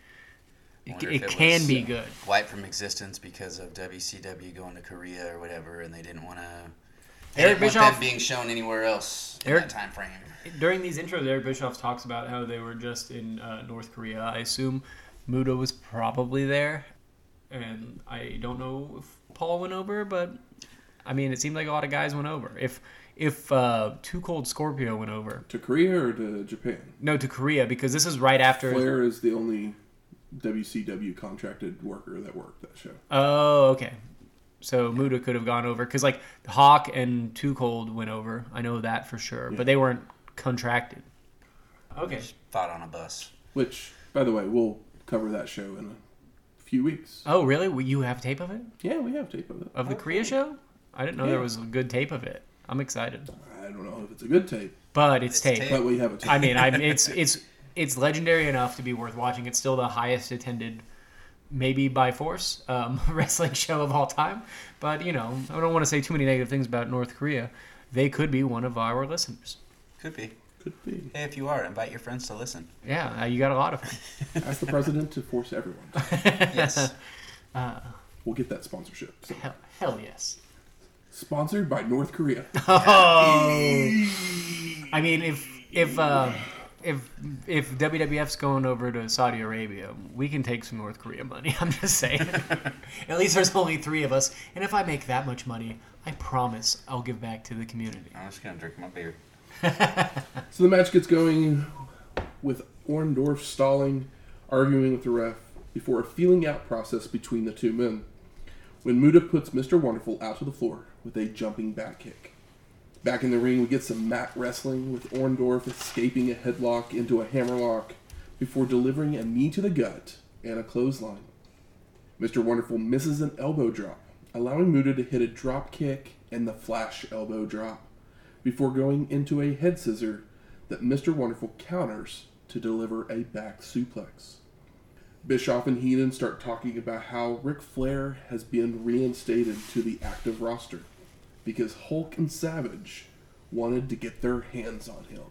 it, it can was, be uh, good. Wiped from existence because of WCW going to Korea or whatever, and they didn't want to. Eric Bischoff- being shown anywhere else in Eric- that time frame. During these intros, Eric Bischoff talks about how they were just in uh, North Korea. I assume Muta was probably there, and I don't know if Paul went over, but I mean, it seemed like a lot of guys went over. If if uh, Too Cold Scorpio went over, to Korea or to Japan? no, to Korea because this is right after. Flair is the only WCW contracted worker that worked that show. Oh, okay. So Muta could have gone over because like Hawk and Too Cold went over. I know that for sure, Yeah. but they weren't contracted. Okay. Just fought on a bus. Which, by the way, we'll cover that show in a few weeks. Oh, really? You have tape of it Yeah, we have tape of it. of the Korea show? I didn't know there was a good tape of it. I'm excited, I don't know if it's a good tape, but it's It's tape. tape. but we have a tape. I mean, I it's it's it's legendary enough to be worth watching. It's still the highest attended, maybe by force, um, wrestling show of all time. But you know, I don't want to say too many negative things about North Korea. They could be one of our listeners. Could be. Could be. Hey, if you are, invite your friends to listen. Yeah, uh, you got a lot of them. Ask the president to force everyone. Yes. We'll get that sponsorship. So, Hell, hell yes. Sponsored by North Korea. Oh, I mean, if if uh, if if WWF's going over to Saudi Arabia, we can take some North Korea money. I'm just saying. At least there's only three of us, and if I make that much money, I promise I'll give back to the community. I'm just gonna drink my beer. So the match gets going with Orndorff stalling, arguing with the ref before a feeling out process between the two men. When Muta puts Mr. Wonderful out to the floor with a jumping back kick. Back in the ring, we get some mat wrestling with Orndorff escaping a headlock into a hammerlock before delivering a knee to the gut and a clothesline. Mr. Wonderful misses an elbow drop, allowing Muta to hit a drop kick and the flash elbow drop before going into a head scissor that Mr. Wonderful counters to deliver a back suplex. Bischoff and Heenan start talking about how Ric Flair has been reinstated to the active roster because Hulk and Savage wanted to get their hands on him.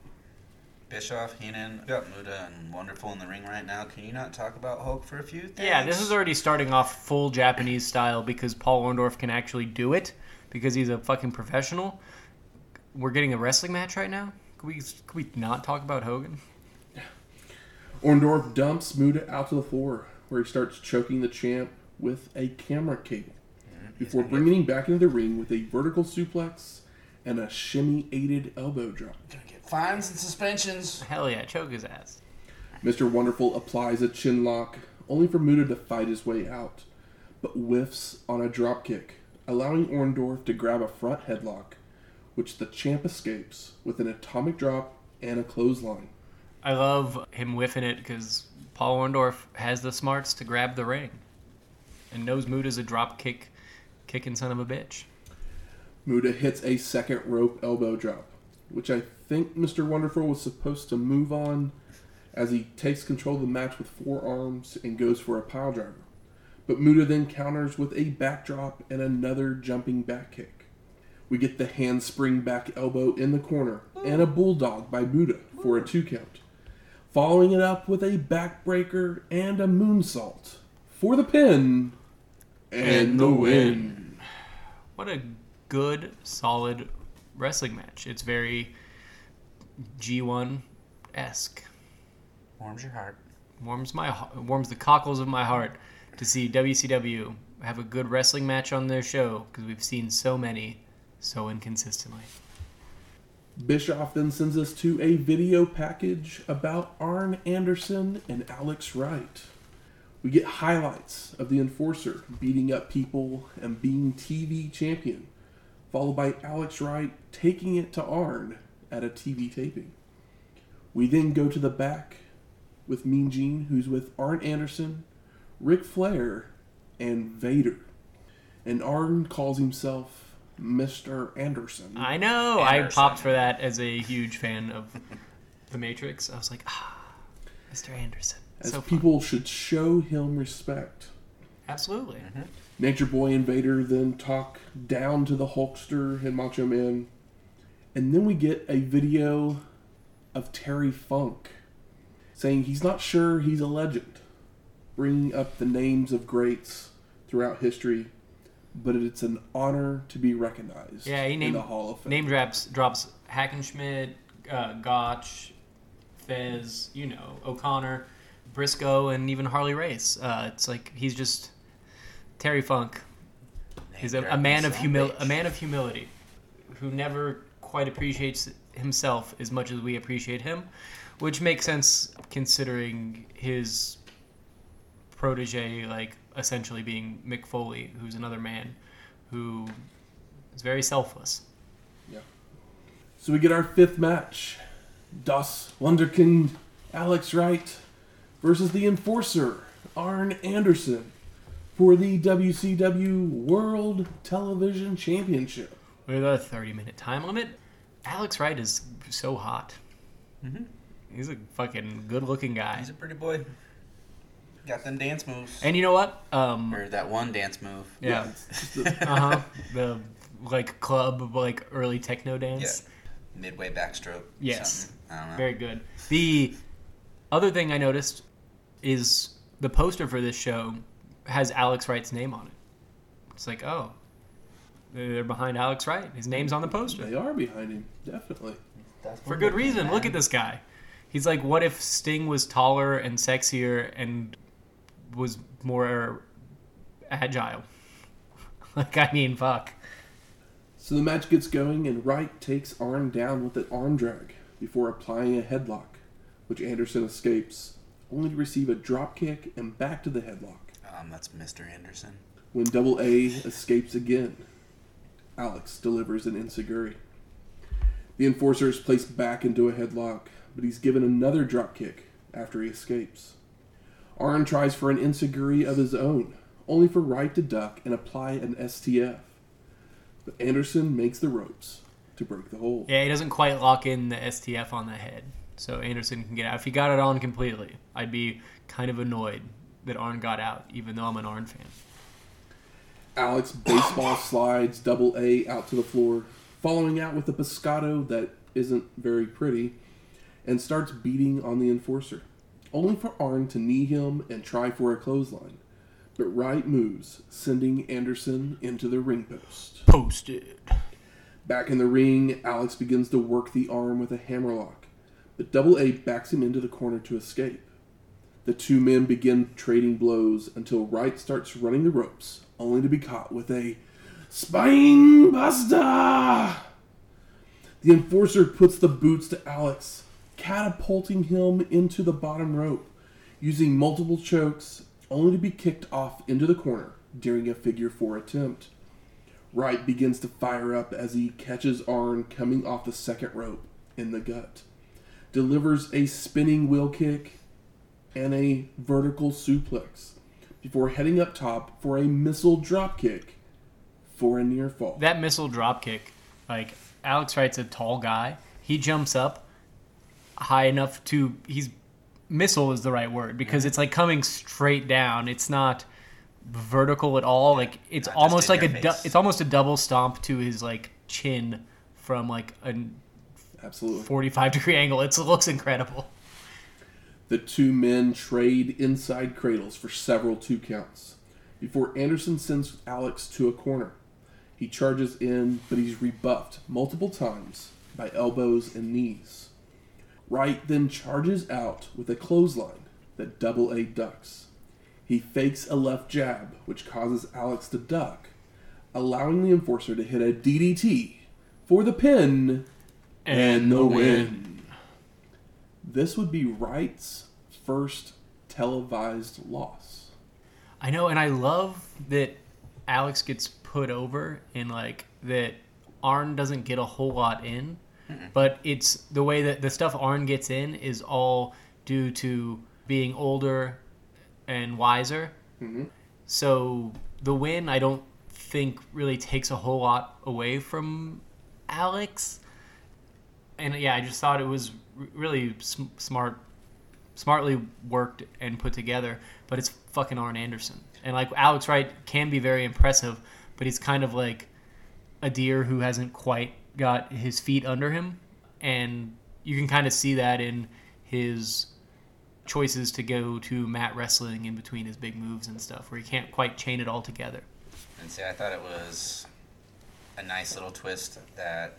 Bischoff, Heenan, we got Muta and Wonderful in the ring right now. Can you not talk about Hulk for a few things? Yeah, this is already starting off full Japanese style because Paul Orndorff can actually do it because he's a fucking professional. We're getting a wrestling match right now. Can we can we not talk about Hogan? Orndorff dumps Muta out to the floor, where he starts choking the champ with a camera cable, before bringing him back into the ring with a vertical suplex and a shimmy aided elbow drop. Gonna get fines and suspensions. Hell yeah, choke his ass. Mr. Wonderful applies a chin lock, only for Muta to fight his way out, but whiffs on a drop kick, allowing Orndorff to grab a front headlock, which the champ escapes with an atomic drop and a clothesline. I love him whiffing it because Paul Orndorff has the smarts to grab the ring and knows Muta's a drop kick, kicking son of a bitch. Muta hits a second rope elbow drop, which I think Mr. Wonderful was supposed to move on as he takes control of the match with forearms and goes for a pile driver. But Muta then counters with a backdrop and another jumping back kick. We get the handspring back elbow in the corner and a bulldog by Muta for a two count. Following it up with a backbreaker and a moonsault for the pin and, the win. What a good, solid wrestling match. It's very G1 esque. Warms your heart. Warms my he- warms the cockles of my heart to see WCW have a good wrestling match on their show because we've seen so many so inconsistently. Bischoff then sends us to a video package about Arn Anderson and Alex Wright. We get highlights of the enforcer beating up people and being TV champion, followed by Alex Wright taking it to Arn at a TV taping. We then go to the back with Mean Gene, who's with Arn Anderson, Ric Flair, and Vader. And Arn calls himself Mr. Anderson. I know. Anderson. I popped for that as a huge fan of The Matrix. I was like, ah, Mr. Anderson. As so people should show him respect. Absolutely. Nature Boy and Vader then talk down to the Hulkster and Macho Man. And then we get a video of Terry Funk saying he's not sure he's a legend, bringing up the names of greats throughout history, but it's an honor to be recognized Yeah, he in named the Hall of Fame. name drops drops Hackenschmidt, uh, Gotch, Thesz, you know, O'Connor, Briscoe, and even Harley Race. Uh, it's like he's just Terry Funk. He's a, a man of humil- a man of humility, who never quite appreciates himself as much as we appreciate him, which makes sense considering his protege, like essentially being Mick Foley, who's another man who is very selfless. Yeah. So we get our fifth match. Das Wunderkind Alex Wright versus the Enforcer Arn Anderson for the WCW World Television Championship. With a 30 minute time limit, Alex Wright is so hot. Mhm. He's a fucking good looking guy. He's a pretty boy. Got them dance moves. And you know what? Um, or that one dance move. yeah. it's Uh huh. the like club, like early techno dance. Yeah. dance. Midway backstroke. Yes. something. I don't know. Very good. The other thing I noticed is the poster for this show has Alex Wright's name on it. It's like, oh, they're behind Alex Wright. His name's on the poster. they are behind him, definitely. For good reason. Look at this guy. He's like, what if Sting was taller and sexier and was more agile? like, I mean, fuck. So the match gets going, and Wright takes Arn down with an arm drag before applying a headlock, which Anderson escapes, only to receive a drop kick and back to the headlock. Um, that's Mr. Anderson. When Double A escapes again, Alex delivers an Enzuigiri. The enforcer is placed back into a headlock, but he's given another dropkick after he escapes. Arn tries for an Enzuigiri of his own, only for Wright to duck and apply an STF. But Anderson makes the ropes to break the hold. Yeah, he doesn't quite lock in the STF on the head. So Anderson can get out. If he got it on completely, I'd be kind of annoyed that Arn got out, even though I'm an Arn fan. Alex baseball slides Double A out to the floor, following out with a pescado that isn't very pretty, and starts beating on the enforcer, only for Arn to knee him and try for a clothesline. But Wright moves, sending Anderson into the ring post. Posted. Back in the ring, Alex begins to work the arm with a hammerlock, but Double A backs him into the corner to escape. The two men begin trading blows until Wright starts running the ropes, only to be caught with a spine buster. The enforcer puts the boots to Alex, catapulting him into the bottom rope, using multiple chokes, only to be kicked off into the corner during a figure four attempt. Wright begins to fire up as he catches Arn coming off the second rope in the gut, delivers a spinning wheel kick and a vertical suplex before heading up top for a missile drop kick for a near fall. That missile drop kick, like Alex Wright's a tall guy. He jumps up high enough to he's missile is the right word because it's like coming straight down. It's not vertical at all. Like it's Not almost like a du- it's almost a double stomp to his like chin from like a Absolutely. 45 degree angle. It's, it looks incredible. The two men trade inside cradles for several two counts before Anderson sends Alex to a corner. He charges in, but he's rebuffed multiple times by elbows and knees. Wright then charges out with a clothesline that Double A ducks. He fakes a left jab, which causes Alex to duck, allowing the enforcer to hit a DDT for the pin and oh, the win. This would be Wright's first televised loss. I know, and I love that Alex gets put over and like that Arn doesn't get a whole lot in, but it's the way that the stuff Arn gets in is all due to being older and wiser. Mm-hmm. So the win, I don't think really takes a whole lot away from Alex. And yeah, I just thought it was really sm- smart, smartly worked and put together. But it's fucking Arn Anderson, and like Alex Wright can be very impressive, but he's kind of like a deer who hasn't quite got his feet under him, and you can kind of see that in his choices to go to mat wrestling in between his big moves and stuff, where he can't quite chain it all together. And see, I thought it was a nice little twist that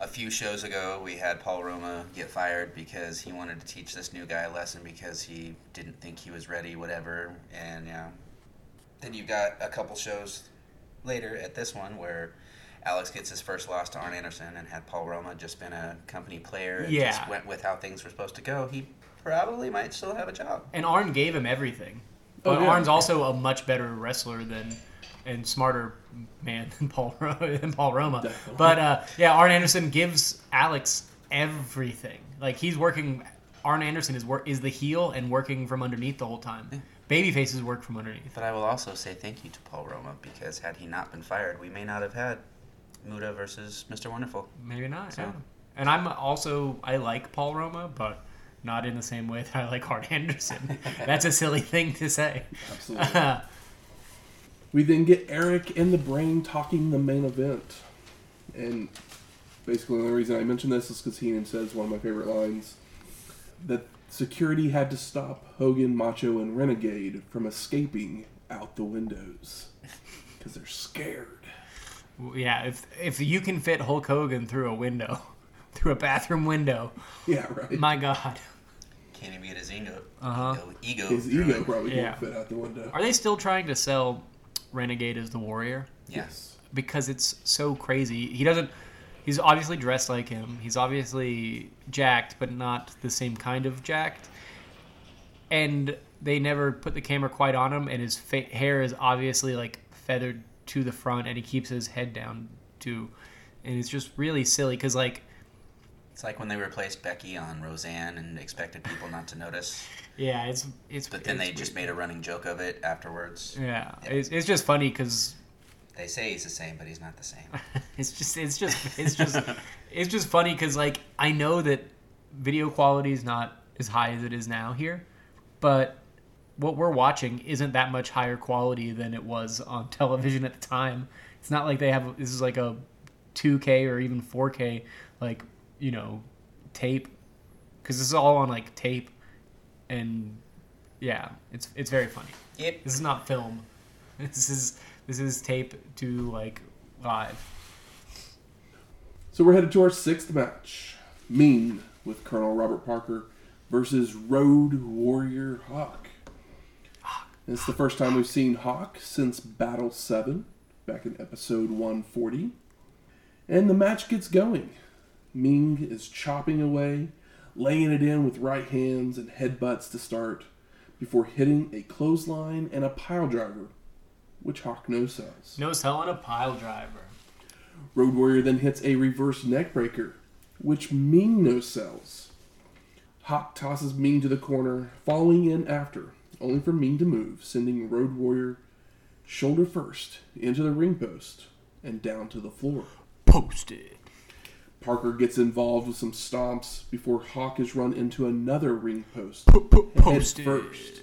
a few shows ago we had Paul Roma get fired because he wanted to teach this new guy a lesson because he didn't think he was ready, whatever. And yeah, then you've got a couple shows later at this one where Alex gets his first loss to Arn Anderson and had Paul Roma just been a company player and Yeah. just went with how things were supposed to go, he probably might still have a job. And Arn gave him everything. Oh, But yeah. Arn's also a much better wrestler than and smarter man than Paul than Paul Roma. Definitely. But uh, yeah, Arn Anderson gives Alex everything. Like he's working. Arn Anderson is work is the heel and working from underneath the whole time. Babyfaces work from underneath. But I will also say thank you to Paul Roma because had he not been fired, we may not have had Muta versus Mr. Wonderful. Maybe not. So- Yeah. And I'm also I like Paul Roma, but not in the same way that I like Arn Anderson. That's a silly thing to say. Absolutely. we then get Eric and the Brain talking the main event. And basically, the only reason I mention this is because Heenan says one of my favorite lines that security had to stop Hogan, Macho, and Renegade from escaping out the windows because they're scared. Yeah, if if you can fit Hulk Hogan through a window, through a bathroom window, Yeah, right. my God, Can't even get his ego. Uh-huh. Ego. ego His ego probably Yeah. won't fit out the window. are they still trying to sell Renegade as the Warrior? Yes. Because it's so crazy. He doesn't. He's obviously dressed like him. He's obviously jacked, but not the same kind of jacked. And they never put the camera quite on him, and his fa- hair is obviously like feathered to the front, and he keeps his head down too. And it's just really silly because like It's like when they replaced Becky on Roseanne and expected people not to notice, Yeah, it's it's. but then it's they just weird. made a running joke of it afterwards. Yeah, it's, it's just funny because They say he's the same, but he's not the same. it's just it's just it's just it's just funny because like I know that video quality is not as high as it is now here, but what we're watching isn't that much higher quality than it was on television at the time. It's not like they have this is like a 2K or even 4K like you know tape because this is all on like tape and yeah it's it's very funny. Yep. This is not film. This is this is tape to like live. So we're headed to our sixth match. Meng with Colonel Robert Parker versus Road Warrior Hawk. And It's the first time we've seen Hawk since Battle 7, back in episode 140. And the match gets going. Meng is chopping away, laying it in with right hands and headbutts to start, before hitting a clothesline and a pile driver, which Hawk no sells. No selling a pile driver. Road Warrior then hits a reverse neckbreaker, which Meng no sells. Hawk tosses Meng to the corner, following in after, only for Meng to move, sending Road Warrior shoulder first into the ring post and down to the floor. Posted. Parker gets involved with some stomps before Hawk is run into another ring post. Posted. first.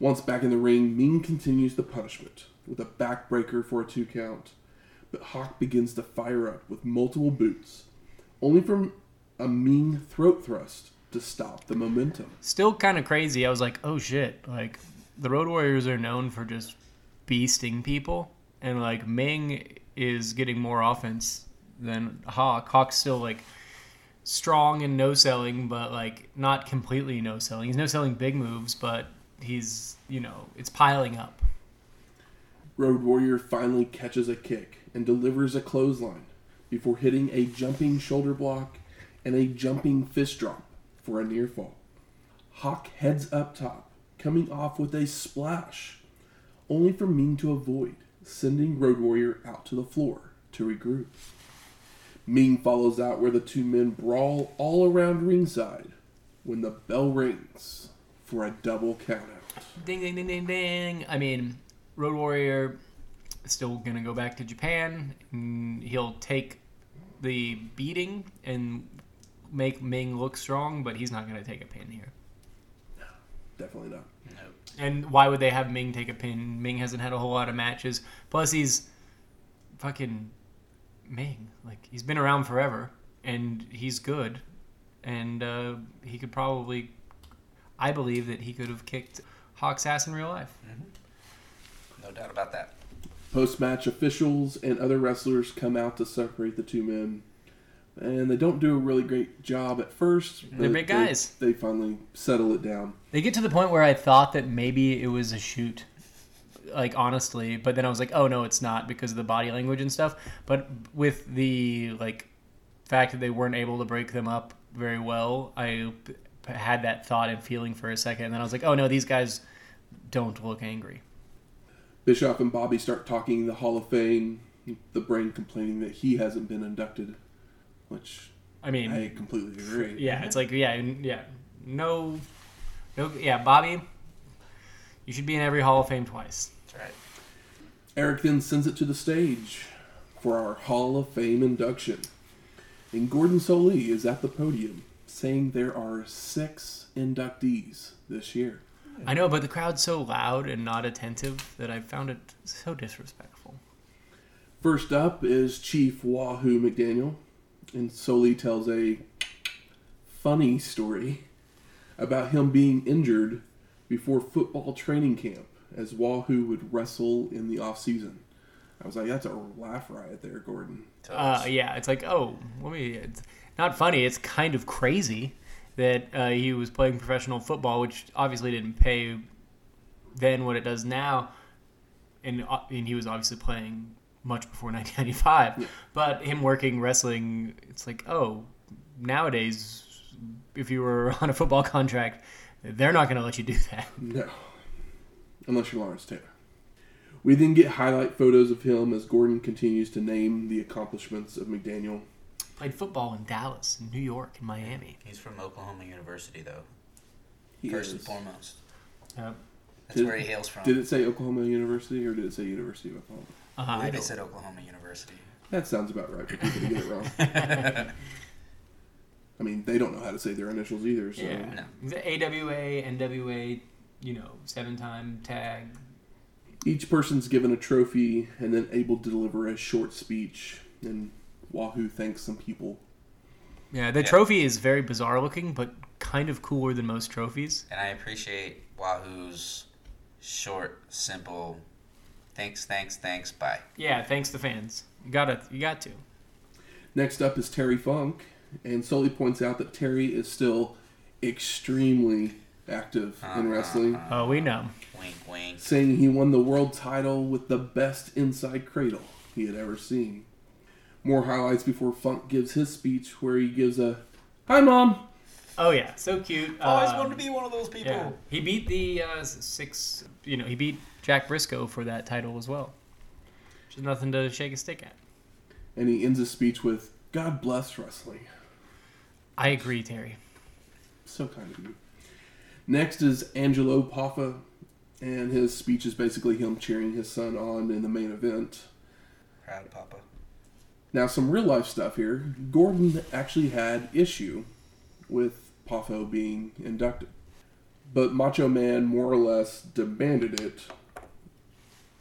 Once back in the ring, Meng continues the punishment with a backbreaker for a two count. But Hawk begins to fire up with multiple boots, only from a Meng throat thrust to stop the momentum. Still kind of crazy. I was like, oh shit. Like, the Road Warriors are known for just beasting people. And, like, Meng is getting more offense than Hawk. Hawk's still, like, strong and no selling, but, like, not completely no selling. He's no selling big moves, but he's, you know, it's piling up. Road Warrior finally catches a kick and delivers a clothesline before hitting a jumping shoulder block and a jumping fist drop for a near fall. Hawk heads up top, coming off with a splash only for Meng to avoid, sending Road Warrior out to the floor to regroup. Meng follows out where the two men brawl all around ringside when the bell rings for a double countout. Ding ding ding ding ding. I mean, Road Warrior is still gonna go back to Japan. And he'll take the beating and make Meng look strong, but he's not gonna take a pin here. No, definitely not. Nope. And why would they have Meng take a pin? Meng hasn't had a whole lot of matches. Plus, he's fucking Meng. Like he's been around forever, and he's good, and uh, he could probably. I believe that he could have kicked Hawk's ass in real life. No doubt about that. Post match officials and other wrestlers come out to separate the two men. And they don't do a really great job at first. They're but big they- guys. They, finally settle it down. They get to the point where I thought that maybe it was a shoot, like honestly, but then I was like, oh no, it's not because of the body language and stuff. But with the like fact that they weren't able to break them up very well, I p- had that thought and feeling for a second, and then I was like, oh no, these guys don't look angry. Bischoff and Bobby start talking the Hall of Fame. The brain complaining that he hasn't been inducted, which I mean, I completely agree. yeah, it's like yeah, yeah, no, no, yeah, Bobby, you should be in every Hall of Fame twice. That's right. Eric then sends it to the stage for our Hall of Fame induction. And Gordon Solie is at the podium saying there are six inductees this year. I know, but the crowd's so loud and not attentive that I found it so disrespectful. First up is Chief Wahoo McDaniel, and Solie tells a funny story about him being injured before football training camp as Wahoo would wrestle in the off season. I was like, that's a laugh riot there, Gordon. Uh, yeah, it's like, oh, let me. It's not funny. It's kind of crazy that uh, he was playing professional football, which obviously didn't pay then what it does now, and uh, and he was obviously playing much before 1995. But him working wrestling, it's like, oh, nowadays, if you were on a football contract, they're not going to let you do that. No. Unless you're Lawrence Taylor. We then get highlight photos of him as Gordon continues to name the accomplishments of McDaniel. Played football in Dallas, in New York, in Miami. He's from Oklahoma University, though. He first and foremost. Uh, That's Did- where he hails from. Did it say Oklahoma University or did it say University of Oklahoma? uh, I I believe it said Oklahoma University. That sounds about right, but people get it wrong. I mean, they don't know how to say their initials either, so. Yeah. No. The AWA, NWA, you know, seven time tag. Each person's given a trophy and then able to deliver a short speech, and Wahoo thanks some people. Yeah, the Yeah. trophy is very bizarre looking, but kind of cooler than most trophies. And I appreciate Wahoo's short, simple, thanks, thanks, thanks, bye. Yeah, thanks to fans. You gotta, you got to. Next up is Terry Funk, and Solie points out that Terry is still extremely active in wrestling, Oh, we know. Wink, wink. saying he won the world title with the best inside cradle he had ever seen. More highlights before Funk gives his speech, where he gives a "Hi, mom." Oh yeah, so cute. Always Um, wanted to be one of those people. Yeah, he beat the uh, six. You know, he beat Jack Briscoe for that title as well. Which is nothing to shake a stick at. And he ends his speech with "God bless wrestling." I agree, Terry. So kind of you. Next is Angelo Poffo, and his speech is basically him cheering his son on in the main event. Proud Papa. Now, some real life stuff here. Gordon actually had issue with Poffo being inducted, but Macho Man more or less demanded it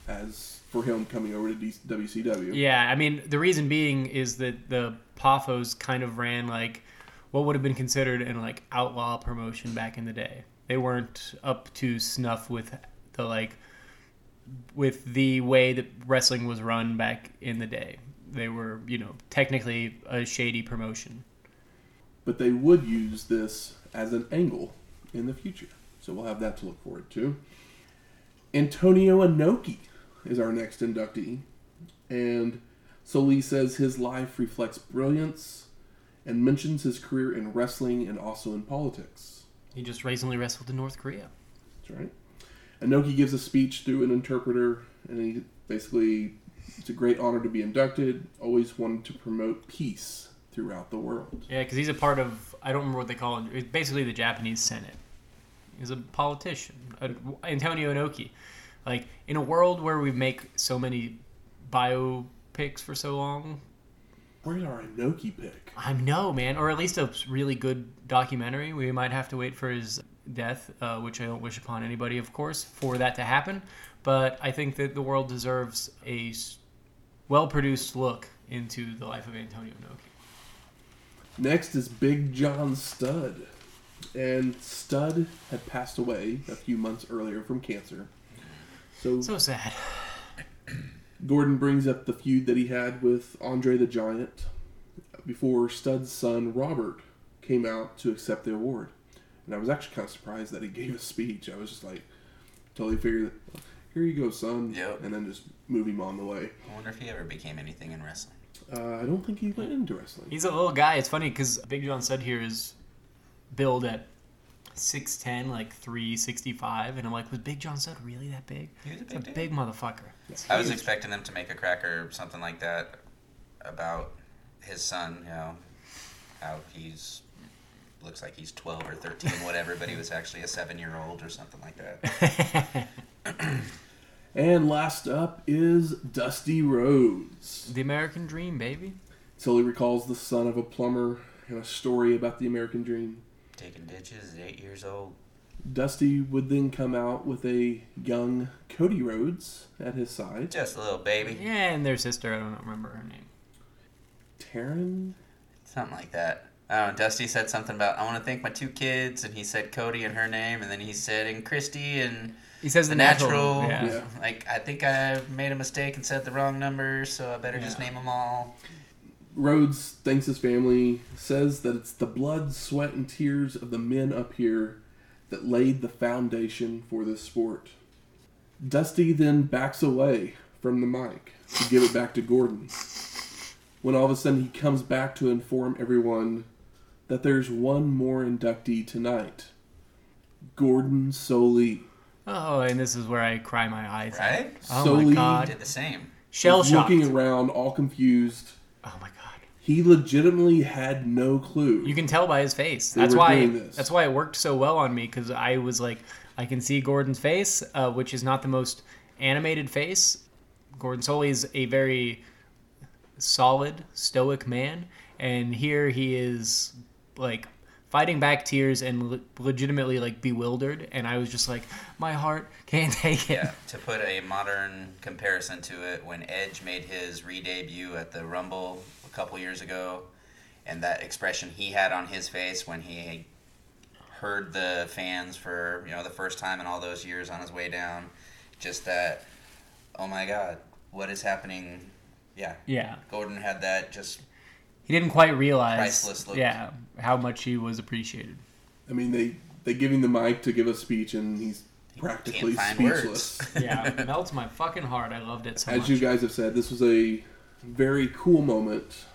as for him coming over to D- WCW. Yeah, I mean, the reason being is that the Poffos kind of ran like what would have been considered an like outlaw promotion back in the day. They weren't up to snuff with the like with the way that wrestling was run back in the day. They were, you know, technically a shady promotion. But they would use this as an angle in the future. So we'll have that to look forward to. Antonio Inoki is our next inductee. And Solis says his life reflects brilliance and mentions his career in wrestling and also in politics. He just recently wrestled in North Korea. That's right. Inoki gives a speech through an interpreter, and he basically, it's a great honor to be inducted. Always wanted to promote peace throughout the world. Yeah, because he's a part of I don't remember what they call it. It's basically the Japanese Senate. He's a politician, Antonio Inoki. Like in a world where we make so many biopics for so long, Where's our Inoki pick? I know, man, or at least a really good documentary. We might have to wait for his death, uh, which I don't wish upon anybody, of course, for that to happen. But I think that the world deserves a well produced look into the life of Antonio Inoki. Next is Big John Studd. And Studd had passed away a few months earlier from cancer. So, So sad. Gordon brings up the feud that he had with Andre the Giant before Studd's son Robert came out to accept the award. And I was actually kind of surprised that he gave a speech. I was just like, totally figured, here you go, son. Yep. And then just move him on the way. I wonder if he ever became anything in wrestling. Uh, I don't think he went into wrestling. He's a little guy. It's funny because Big John said here is billed at 6'10, like 365. And I'm like, was Big John Studd really that big? He was a big a dude. big motherfucker. I was expecting them to make a cracker or something like that about his son, you know, how he's looks like he's 12 or 13, whatever, but he was actually a seven year old or something like that. And last up is Dusty Rhodes. the American Dream, baby. Solie recalls the son of a plumber and a story about the American dream. Taking ditches at eight years old. Dusty would then come out with a young Cody Rhodes at his side. Just a little baby. Yeah, and their sister, I don't remember her name. Taryn? Something like that. I don't know. Dusty said something about, I want to thank my two kids, and he said Cody and her name, and then he said, and Christy and He says the the, natural. Yeah. Yeah. Like, I think I made a mistake and said the wrong number, so I better just name them all. Rhodes thanks his family, says that it's the blood, sweat, and tears of the men up here that laid the foundation for this sport. Dusty then backs away from the mic to give it back to Gordon. When all of a sudden he comes back to inform everyone that there's one more inductee tonight Gordon Solie. Oh, and this is where I cry my eyes. out. Right? Oh Solie my god. Did the same. Shell was shocked. looking around, all confused. Oh my god. He legitimately had no clue. You can tell by his face. They That's why. That's why it worked so well on me because I was like, I can see Gordon's face, uh, which is not the most animated face. Gordon Solie is a very solid, stoic man, and here he is like fighting back tears and le- legitimately like bewildered. And I was just like, my heart can't take it. Yeah, to put a modern comparison to it, when Edge made his re-debut at the Rumble a couple years ago, and that expression he had on his face when he heard the fans for you know the first time in all those years on his way down, just that, oh my God, what is happening? Yeah, Yeah. Gordon had that just He didn't quite realize, Priceless look. yeah, how much he was appreciated. I mean, they they give him the mic to give a speech, and he's practically speechless. Yeah, it melts my fucking heart. I loved it so As much. you guys have said, this was a very cool moment,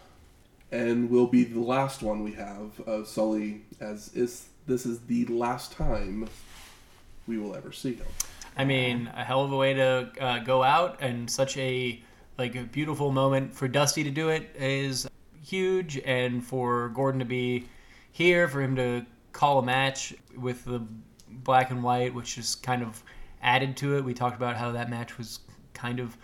and will be the last one we have of Solie. As is this is the last time we will ever see him. I mean, a hell of a way to uh, go out, and such a like a beautiful moment for Dusty to do it is huge, and for Gordon to be here, for him to call a match with the black and white, which is kind of added to it. We talked about how that match was kind of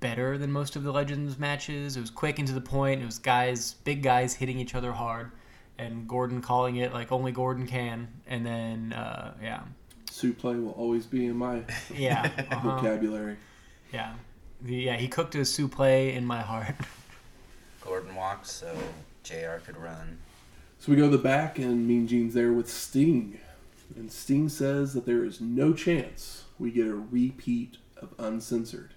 better than most of the Legends matches. It was quick and to the point. It was guys, big guys hitting each other hard, and Gordon calling it like only Gordon can. And then, uh, yeah, Suit play will always be in my yeah, uh-huh. vocabulary. Yeah. Yeah, he cooked a souffle in my heart. Gordon walked so Jr. could run. So we go to the back, and Mean Gene's there with Sting. And Sting says that there is no chance we get a repeat of Uncensored.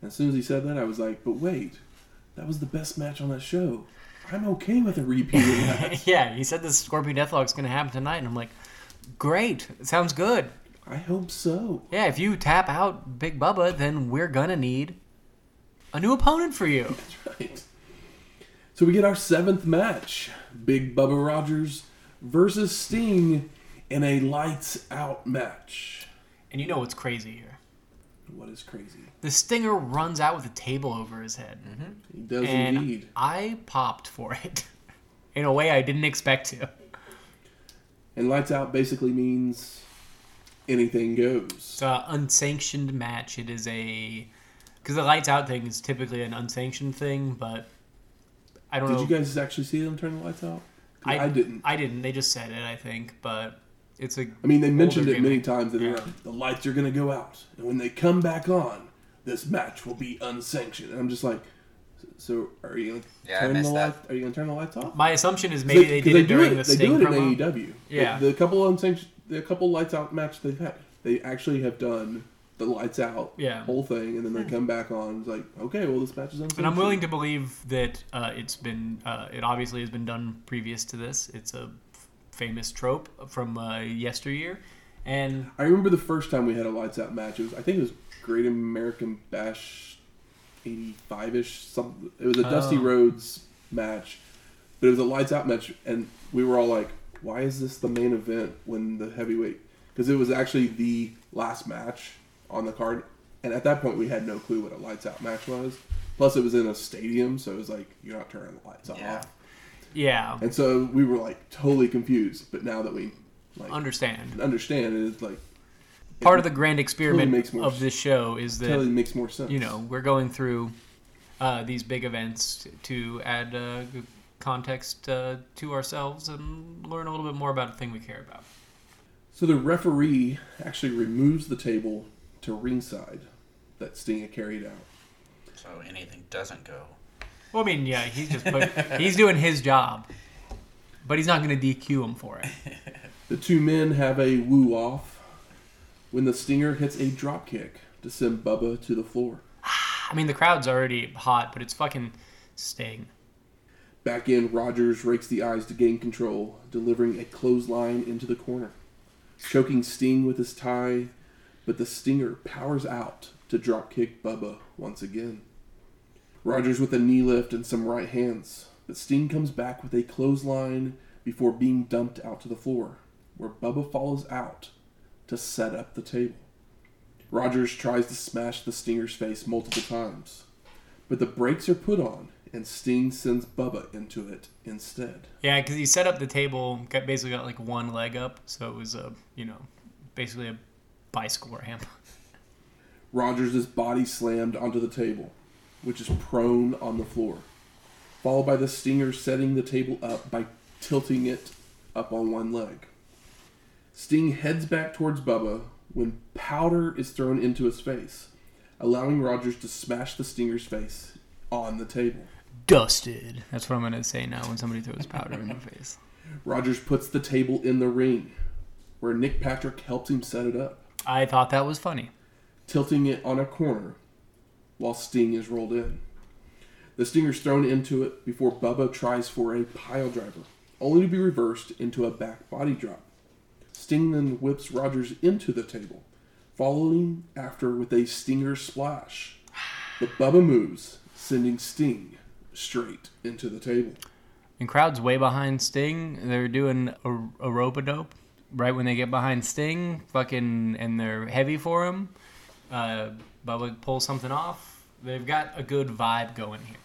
And as soon as he said that, I was like, but wait, that was the best match on that show. I'm okay with a repeat of that. yeah, he said this Scorpion Deathlock's going to happen tonight, and I'm like, great. It sounds good. I hope so. Yeah, if you tap out Big Bubba, then we're going to need a new opponent for you. That's right. So we get our seventh match Big Bubba Rogers versus Sting in a lights out match. And you know what's crazy here? What is crazy? The Stinger runs out with a table over his head. Mm-hmm. He does and indeed. I popped for it in a way I didn't expect to. And lights out basically means anything goes. It's an uh, unsanctioned match. It is a because the lights out thing is typically an unsanctioned thing, but I don't Did know. Did you guys actually see them turn the lights out? I, I, didn't. I didn't. They just said it, I think, but it's a. I mean, they mentioned it many times that Yeah. the lights are going to go out, and when they come back on, this match will be unsanctioned. And I'm just like, so are you going to Yeah, I turn the missed lights? that. Are you going to turn the lights off? My assumption is maybe they 'cause did it do during the They Sting do it promo. in AEW. Yeah. the, the couple unsanctioned, the couple lights out match they've had, they actually have done the lights out Yeah. whole thing, and then they come back on. It's like, okay, well, this match is unsanctioned. And I'm willing to believe that uh, it's been. Uh, it obviously has been done previous to this. It's a f- famous trope from uh, yesteryear, and I remember the first time we had a lights out match. It was I think it was Great American Bash '85 ish. Something. It was a Dusty Oh. Rhodes match, but it was a lights out match, and we were all like, "Why is this the main event when the heavyweight?" Because it was actually the last match on the card, and at that point we had no clue what a lights out match was. Plus, it was in a stadium, so it was like you're not turning the lights Yeah. off, yeah, and so we were like totally confused. But now that we like understand. understand, it's like Part of the grand experiment makes more of this show is that totally makes more sense. you know we're going through uh, these big events to add uh, context uh, to ourselves and learn a little bit more about the thing we care about. So the referee actually removes the table to ringside that Sting had carried out. So anything doesn't go. Well, I mean, yeah, he's just put, he's doing his job, but he's not going to DQ him for it. The two men have a woo off when the Stinger hits a drop kick to send Bubba to the floor. I mean, the crowd's already hot, but it's fucking Sting. Back in, Rogers rakes the eyes to gain control, delivering a clothesline into the corner, choking Sting with his tie, but the Stinger powers out to drop kick Bubba once again. Rogers with a knee lift and some right hands, but Sting comes back with a clothesline before being dumped out to the floor, where Bubba follows out to set up the table. Rogers tries to smash the Stinger's face multiple times, but the brakes are put on and Sting sends Bubba into it instead. Yeah, because he set up the table, got basically got like one leg up, so it was a you know basically a bicycle ramp. Rogers is body slammed onto the table, which is prone on the floor, followed by the Stinger setting the table up by tilting it up on one leg. Sting heads back towards Bubba when powder is thrown into his face, allowing Rogers to smash the Stinger's face on the table. Dusted. That's what I'm gonna say now when somebody throws powder in my face. Rogers puts the table in the ring, where Nick Patrick helps him set it up. I thought that was funny. tilting it on a corner while Sting is rolled in. The Stinger's thrown into it before Bubba tries for a pile driver, only to be reversed into a back body drop. Sting then whips Rogers into the table, following after with a Stinger splash. But Bubba moves, sending Sting straight into the table. And crowd's way behind Sting. They're doing a, a rope a dope right when they get behind Sting, fucking, and they're heavy for him. Uh, Bubba pulls something off. They've got a good vibe going here.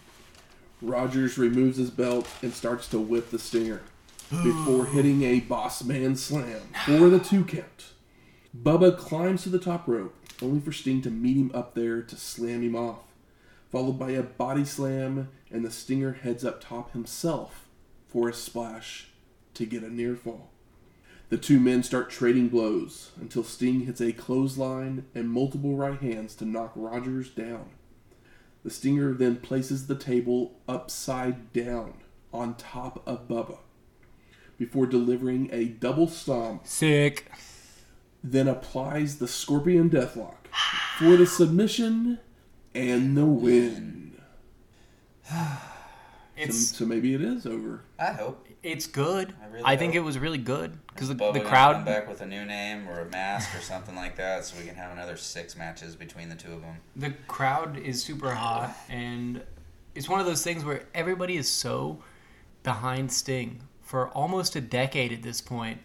Rogers removes his belt and starts to whip the Stinger before hitting a boss man slam for the two count. Bubba climbs to the top rope, only for Sting to meet him up there to slam him off, followed by a body slam, and the Stinger heads up top himself for a splash to get a near fall. The two men start trading blows until Sting hits a clothesline and multiple right hands to knock Rogers down. The Stinger then places the table upside down on top of Bubba before delivering a double stomp, Sick. then applies the Scorpion Deathlock for the submission and the win. So, It's so maybe it is over. I hope. it's good. I really I think it was really good because the, the crowd. come back with a new name or a mask or something like that, so we can have another six matches between the two of them. the crowd is super hot and it's one of those things where everybody is so behind Sting for almost a decade at this point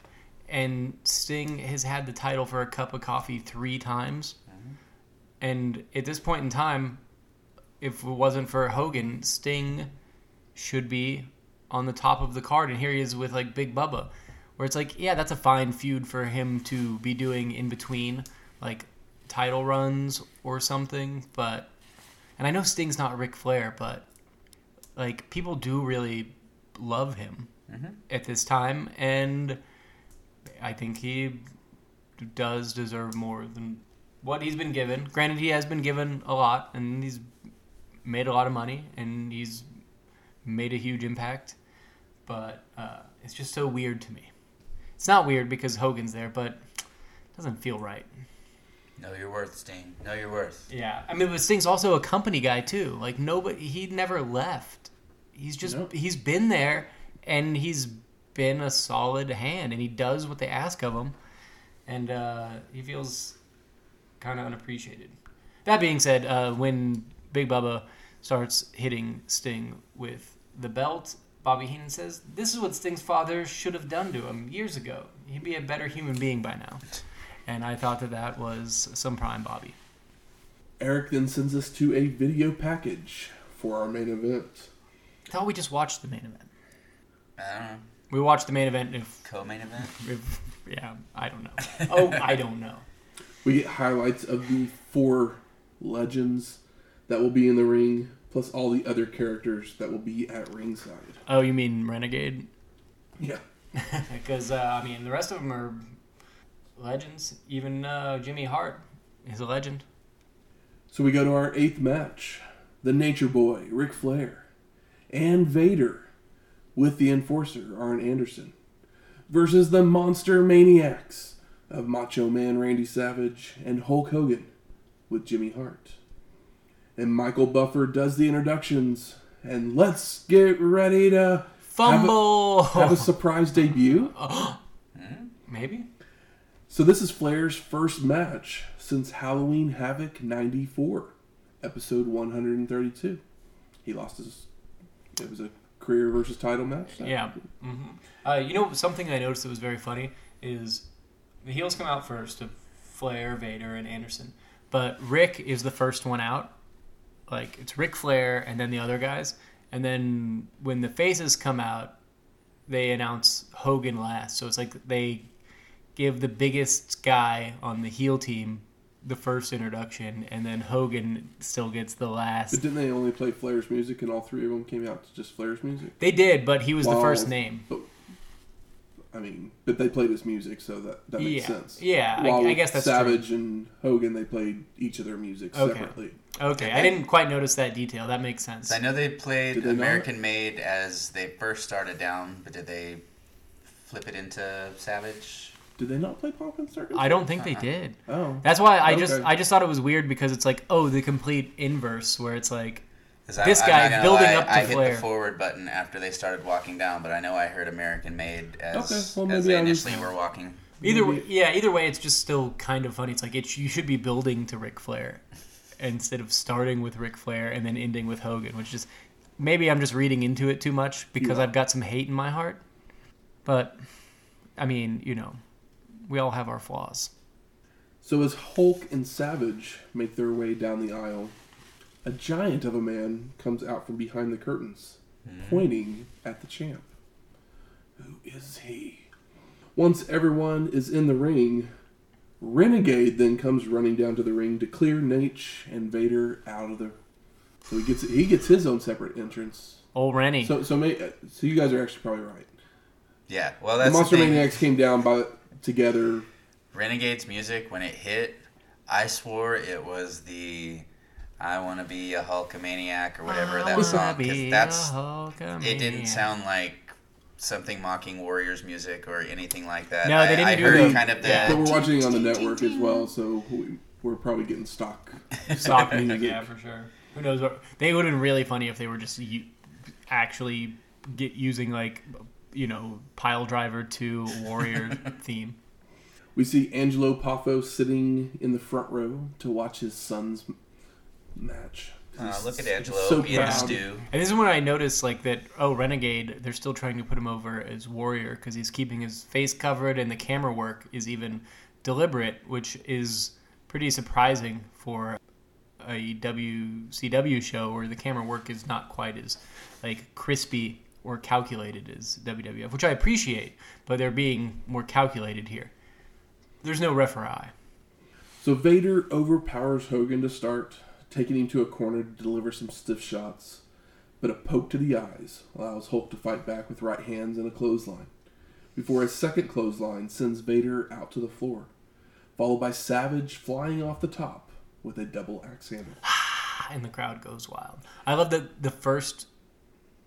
and Sting has had the title for a cup of coffee three times. Mm-hmm. And at this point in time, if it wasn't for Hogan, Sting should be on the top of the card. And here he is with like Big Bubba, where it's like, yeah, that's a fine feud for him to be doing in between like title runs or something. But, and I know Sting's not Ric Flair, but like people do really love him at this time. And I think he does deserve more than what he's been given. Granted, he has been given a lot, and he's made a lot of money, and he's made a huge impact. But uh, it's just so weird to me. It's not weird because Hogan's there, but it doesn't feel right. Know your worth, Sting. Know your worth. Yeah, I mean, but Sting's also a company guy too. Like nobody, he never left. He's just No. he's been there, and he's been a solid hand, and he does what they ask of him, and uh, he feels kind of unappreciated. That being said, uh, when Big Bubba starts hitting Sting with the belt, Bobby Heenan says, "This is what Sting's father should have done to him years ago. He'd be a better human being by now." And I thought that that was some prime Bobby. Eric then sends us to a video package for our main event. I thought we just watched the main event. I don't know. We watched the main event. If, Co-main event. if yeah, I don't know. Oh, I don't know. We get highlights of the four legends that will be in the ring, plus all the other characters that will be at ringside. Oh, you mean Renegade? Yeah. Because uh, I mean, the rest of them are legends. Even uh, Jimmy Hart is a legend. So we go to our eighth match. The Nature Boy, Ric Flair, and Vader with the Enforcer, Arn Anderson, versus the Monster Maniacs of Macho Man Randy Savage and Hulk Hogan with Jimmy Hart. And Michael Buffer does the introductions, and let's get ready to Fumble. have a surprise debut. Hmm? Maybe. So this is Flair's first match since Halloween Havoc 94, episode 132. He lost his it was a career versus title match. Yeah. hmm Uh, you know something I noticed that was very funny is the heels come out first of Flair, Vader, and Anderson, but Rick is the first one out. Like it's Rick Flair and then the other guys, and then when the faces come out, they announce Hogan last. So it's like they give the biggest guy on the heel team the first introduction, and then Hogan still gets the last. But didn't they only play Flair's music and all three of them came out to just Flair's music? They did, but he was the first name. But, I mean, but they played his music, so that, that makes Yeah. sense. Yeah, I- While I with guess that's true. Savage and Hogan, they played each of their music Okay. separately. Okay, I didn't quite notice that detail. That makes sense. I know they played Did they not? American Made as they first started down, but did they flip it into Savage? Did they not play Pomp and Circus? I don't think they did. Oh, That's why I just Okay. I just thought it was weird because it's like oh the complete inverse where it's like 'Cause I- This I'm guy not gonna building lie, up to I hit the forward button after they started walking down, but I know I heard American Made as, Okay, well, as maybe they I was- initially were walking. either way, yeah either way it's just still kind of funny. It's like it, you should be building to Ric Flair instead of starting with Ric Flair and then ending with Hogan, which is maybe I'm just reading into it too much because Yeah. I've got some hate in my heart. But I mean, you know, we all have our flaws. So as Hulk and Savage make their way down the aisle, a giant of a man comes out from behind the curtains, hmm. pointing at the champ. Who is he? Once everyone is in the ring, Renegade then comes running down to the ring to clear Naitch and Vader out of the. So he gets he gets his own separate entrance. Old Rennie. So so may, so you guys are actually probably right. Yeah, well, that's The that's Monster the thing. Maniacs came down by together. Renegade's music when it hit, I swore it was the "I Want to Be a Hulkamaniac" or whatever I that song. be Because a that's it didn't sound like something mocking Warriors music or anything like that. No, they didn't I do heard the- kind of the yeah. But we're watching it on the network as well, so we, we're probably getting stock. Sock music, yeah, for sure. Who knows? What, they would have been really funny if they were just u- actually get using like you know pile driver to warrior theme. We see Angelo Poffo sitting in the front row to watch his son's match. Uh, look at Angelo so being a stew. And this is when I noticed like that. Oh, Renegade! They're still trying to put him over as Warrior because he's keeping his face covered, and the camera work is even deliberate, which is pretty surprising for a WCW show where the camera work is not quite as like crispy or calculated as WWF, which I appreciate, but they're being more calculated here. There's no referee. So Vader overpowers Hogan to start, taking him to a corner to deliver some stiff shots. But a poke to the eyes allows Hulk to fight back with right hands and a clothesline, before a second clothesline sends Vader out to the floor, followed by Savage flying off the top with a double axe handle. and the crowd goes wild. I love that the first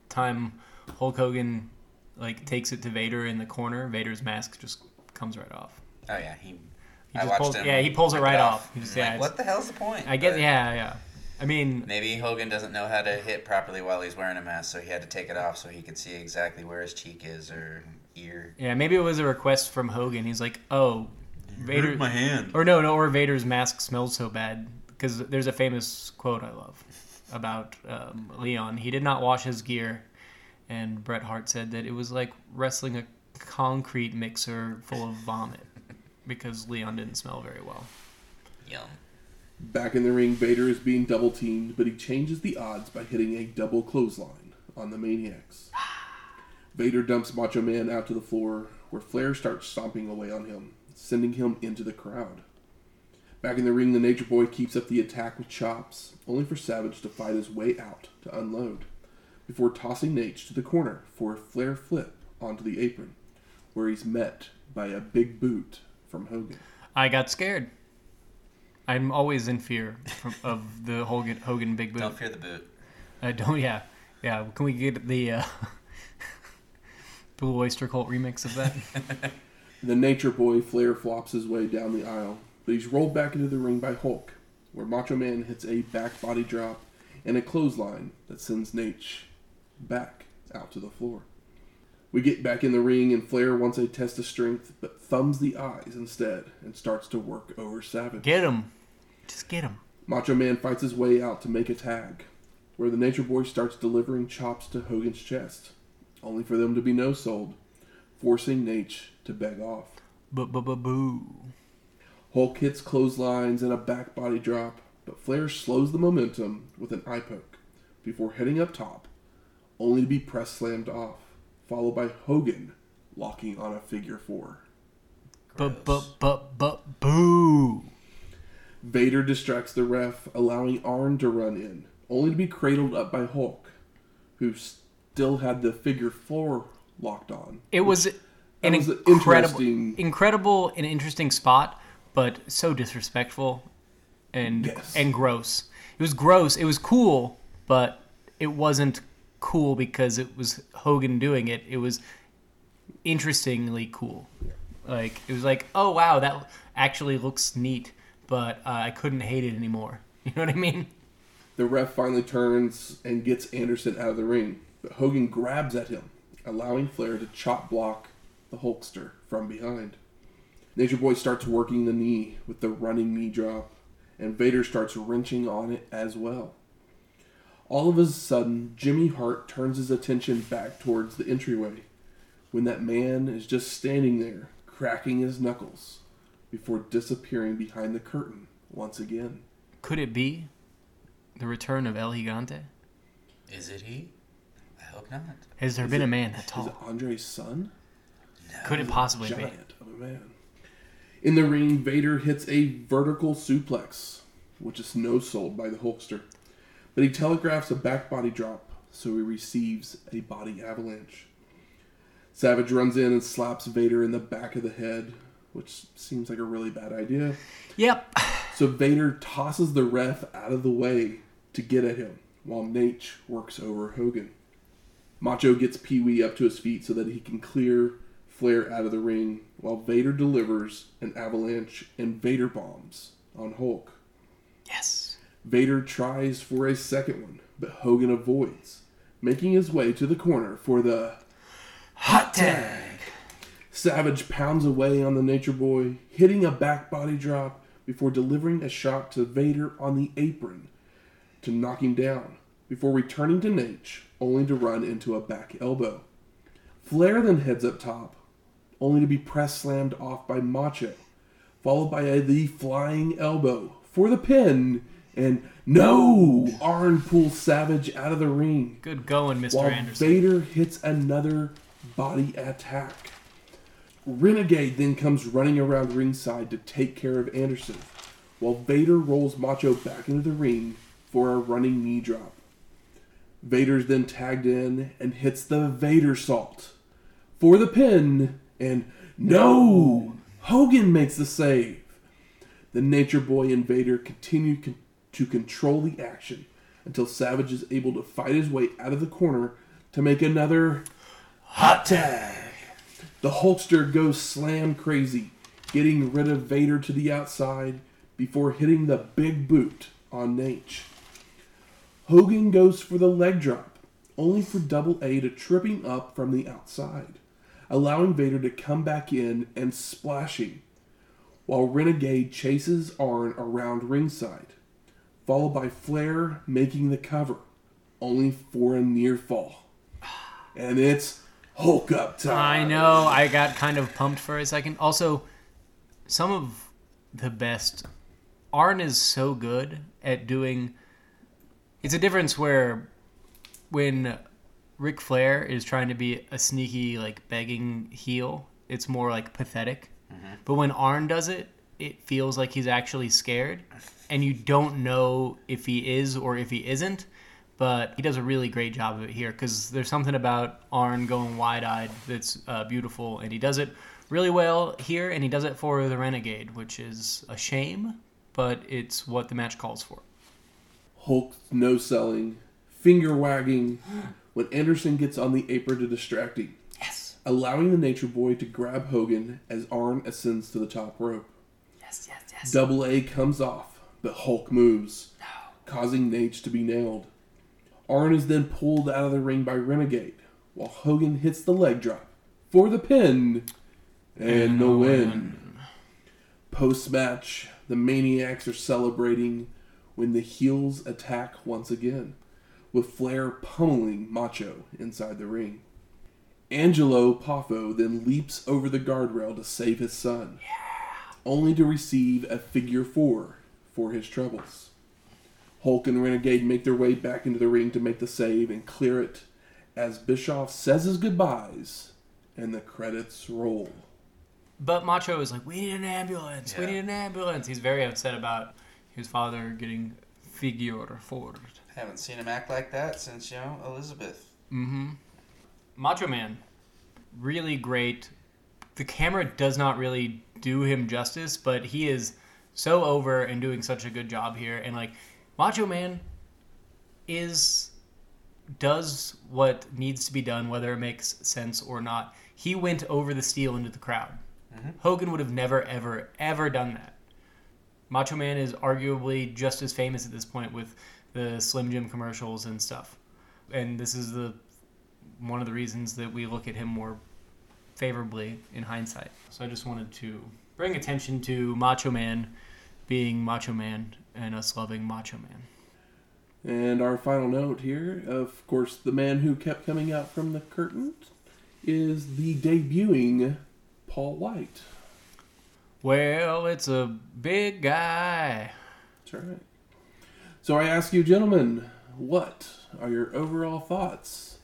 time Hulk Hogan like takes it to Vader in the corner, Vader's mask just comes right off. Oh yeah, he. He I just watched pulls- him. yeah, he pulls it rip right off. He just- yeah, like, what the hell's the point? I guess But yeah, yeah. I mean, Maybe Hogan doesn't know how to hit properly while he's wearing a mask, so he had to take it off so he could see exactly where his cheek is or ear. yeah, maybe it was a request from Hogan. He's like, "Oh, Vader my hand. or no, no, or Vader's mask smells so bad because there's a famous quote I love about um, Leon. He did not wash his gear, and Bret Hart said that it was like wrestling a concrete mixer full of vomit because Leon didn't smell very well. Yum. Back in the ring, Vader is being double teamed, but he changes the odds by hitting a double clothesline on the Maniacs. Vader dumps Macho Man out to the floor, where Flair starts stomping away on him, sending him into the crowd. Back in the ring, the Nature Boy keeps up the attack with chops, only for Savage to fight his way out to unload, before tossing Naitch to the corner for a Flair flip onto the apron, where he's met by a big boot from Hogan. I got scared. I'm always in fear from, of the Hogan Hogan Big Boot. Don't fear the boot. I don't. Yeah, yeah. Can we get the uh, Blue Oyster Cult remix of that? The Nature Boy Flair flops his way down the aisle, but he's rolled back into the ring by Hulk, where Macho Man hits a back body drop and a clothesline that sends Naitch back out to the floor. We get back in the ring, and Flair wants a test of strength, but thumbs the eyes instead and starts to work over Savage. Get him, just get him. Macho Man fights his way out to make a tag, where the Nature Boy starts delivering chops to Hogan's chest, only for them to be no sold, forcing Naitch to beg off. Boo. Hulk hits clotheslines and a back body drop, but Flair slows the momentum with an eye poke before heading up top, only to be press slammed off, followed by Hogan locking on a figure four. Bu bu bu bu boo. Vader distracts the ref, allowing Arn to run in, only to be cradled up by Hulk, who still had the figure four locked on. It was an was an incredible, interesting- incredible and interesting spot, but so disrespectful and Yes. and gross. It was gross. It was cool, but it wasn't cool because it was Hogan doing it. It was interestingly cool. Like it was like, oh wow, that actually looks neat, but uh, I couldn't hate it anymore. You know what I mean? The ref finally turns and gets Anderson out of the ring, but Hogan grabs at him, allowing Flair to chop block the Hulkster from behind. Nature Boy starts working the knee with the running knee drop, and Vader starts wrenching on it as well. All of a sudden, Jimmy Hart turns his attention back towards the entryway when that man is just standing there, cracking his knuckles, before disappearing behind the curtain once again. Could it be the return of El Gigante? Is it he? I hope not. Has there Is been it- a man that Is it tall? Andre's son? No. Could it possibly be? giant of a man. In the ring, Vader hits a vertical suplex, which is no sold by the Hulkster. But he telegraphs a back body drop, so he receives a body avalanche. Savage runs in and slaps Vader in the back of the head, which seems like a really bad idea. Yep. So Vader tosses the ref out of the way to get at him, while Naitch works over Hogan. Macho gets Pee Wee up to his feet so that he can clear Flair out of the ring, while Vader delivers an avalanche and Vader bombs on Hulk. Yes. Vader tries for a second one, but Hogan avoids, making his way to the corner for the Hot tag. Savage pounds away on the Nature Boy, hitting a back body drop before delivering a shot to Vader on the apron, to knock him down before returning to Naitch, only to run into a back elbow. Flair then heads up top, only to be press slammed off by Macho, followed by a, the flying elbow for the pin, and no! Arn pulls Savage out of the ring Good going, Mr. while Anderson. Vader hits another body attack. Renegade then comes running around ringside to take care of Anderson, while Vader rolls Macho back into the ring for a running knee drop. Vader's then tagged in and hits the Vadersault for the pin, and no! Hogan makes the save. The Nature Boy and Vader continue con- to control the action until Savage is able to fight his way out of the corner to make another hot tag. The Hulkster goes slam crazy, getting rid of Vader to the outside before hitting the big boot on Naitch. Hogan goes for the leg drop, only for Double A to trip him up from the outside, allowing Vader to come back in and splashing, while Renegade chases Arn around ringside, followed by Flair making the cover, only for a near fall. And it's Hulk up time. I know. I got kind of pumped for a second. Also, some of the best. Arn is so good at doing. It's a difference where when Ric Flair is trying to be a sneaky, like begging heel, it's more like pathetic. Mm-hmm. But when Arn does it, it feels like he's actually scared, and you don't know if he is or if he isn't. But he does a really great job of it here because there's something about Arn going wide-eyed that's uh, beautiful, and he does it really well here, and he does it for the Renegade, which is a shame, but it's what the match calls for. Hulk no selling, finger wagging when Anderson gets on the apron to distract him, Yes, allowing the Nature Boy to grab Hogan as Arn ascends to the top rope. Yes, yes, yes. Double A comes off, but Hulk moves, causing Naitch to be nailed. Arn is then pulled out of the ring by Renegade, while Hogan hits the leg drop for the pin and the win. Post match, the Maniacs are celebrating when the heels attack once again, with Flair pummeling Macho inside the ring. Angelo Poffo then leaps over the guardrail to save his son, only to receive a figure four for his troubles. Hulk and Renegade make their way back into the ring to make the save and clear it as Bischoff says his goodbyes and the credits roll. But Macho is like, we need an ambulance. We need an ambulance. He's very upset about his father getting figure four. Haven't seen him act like that since, you know, Elizabeth. Mm-hmm. Macho Man, really great. The camera does not really do him justice, but he is so over and doing such a good job here. And like, Macho Man is does what needs to be done, whether it makes sense or not. He went over the steel into the crowd. Mm-hmm. Hogan would have never, ever, ever done that. Macho Man is arguably just as famous at this point with the Slim Jim commercials and stuff. And this is the one of the reasons that we look at him more favorably in hindsight. So I just wanted to bring attention to Macho Man being Macho Man and us loving Macho Man. And our final note here, of course, the man who kept coming out from the curtain is the debuting Paul White. Well, it's a big guy. That's right. So I ask you, gentlemen, what are your overall thoughts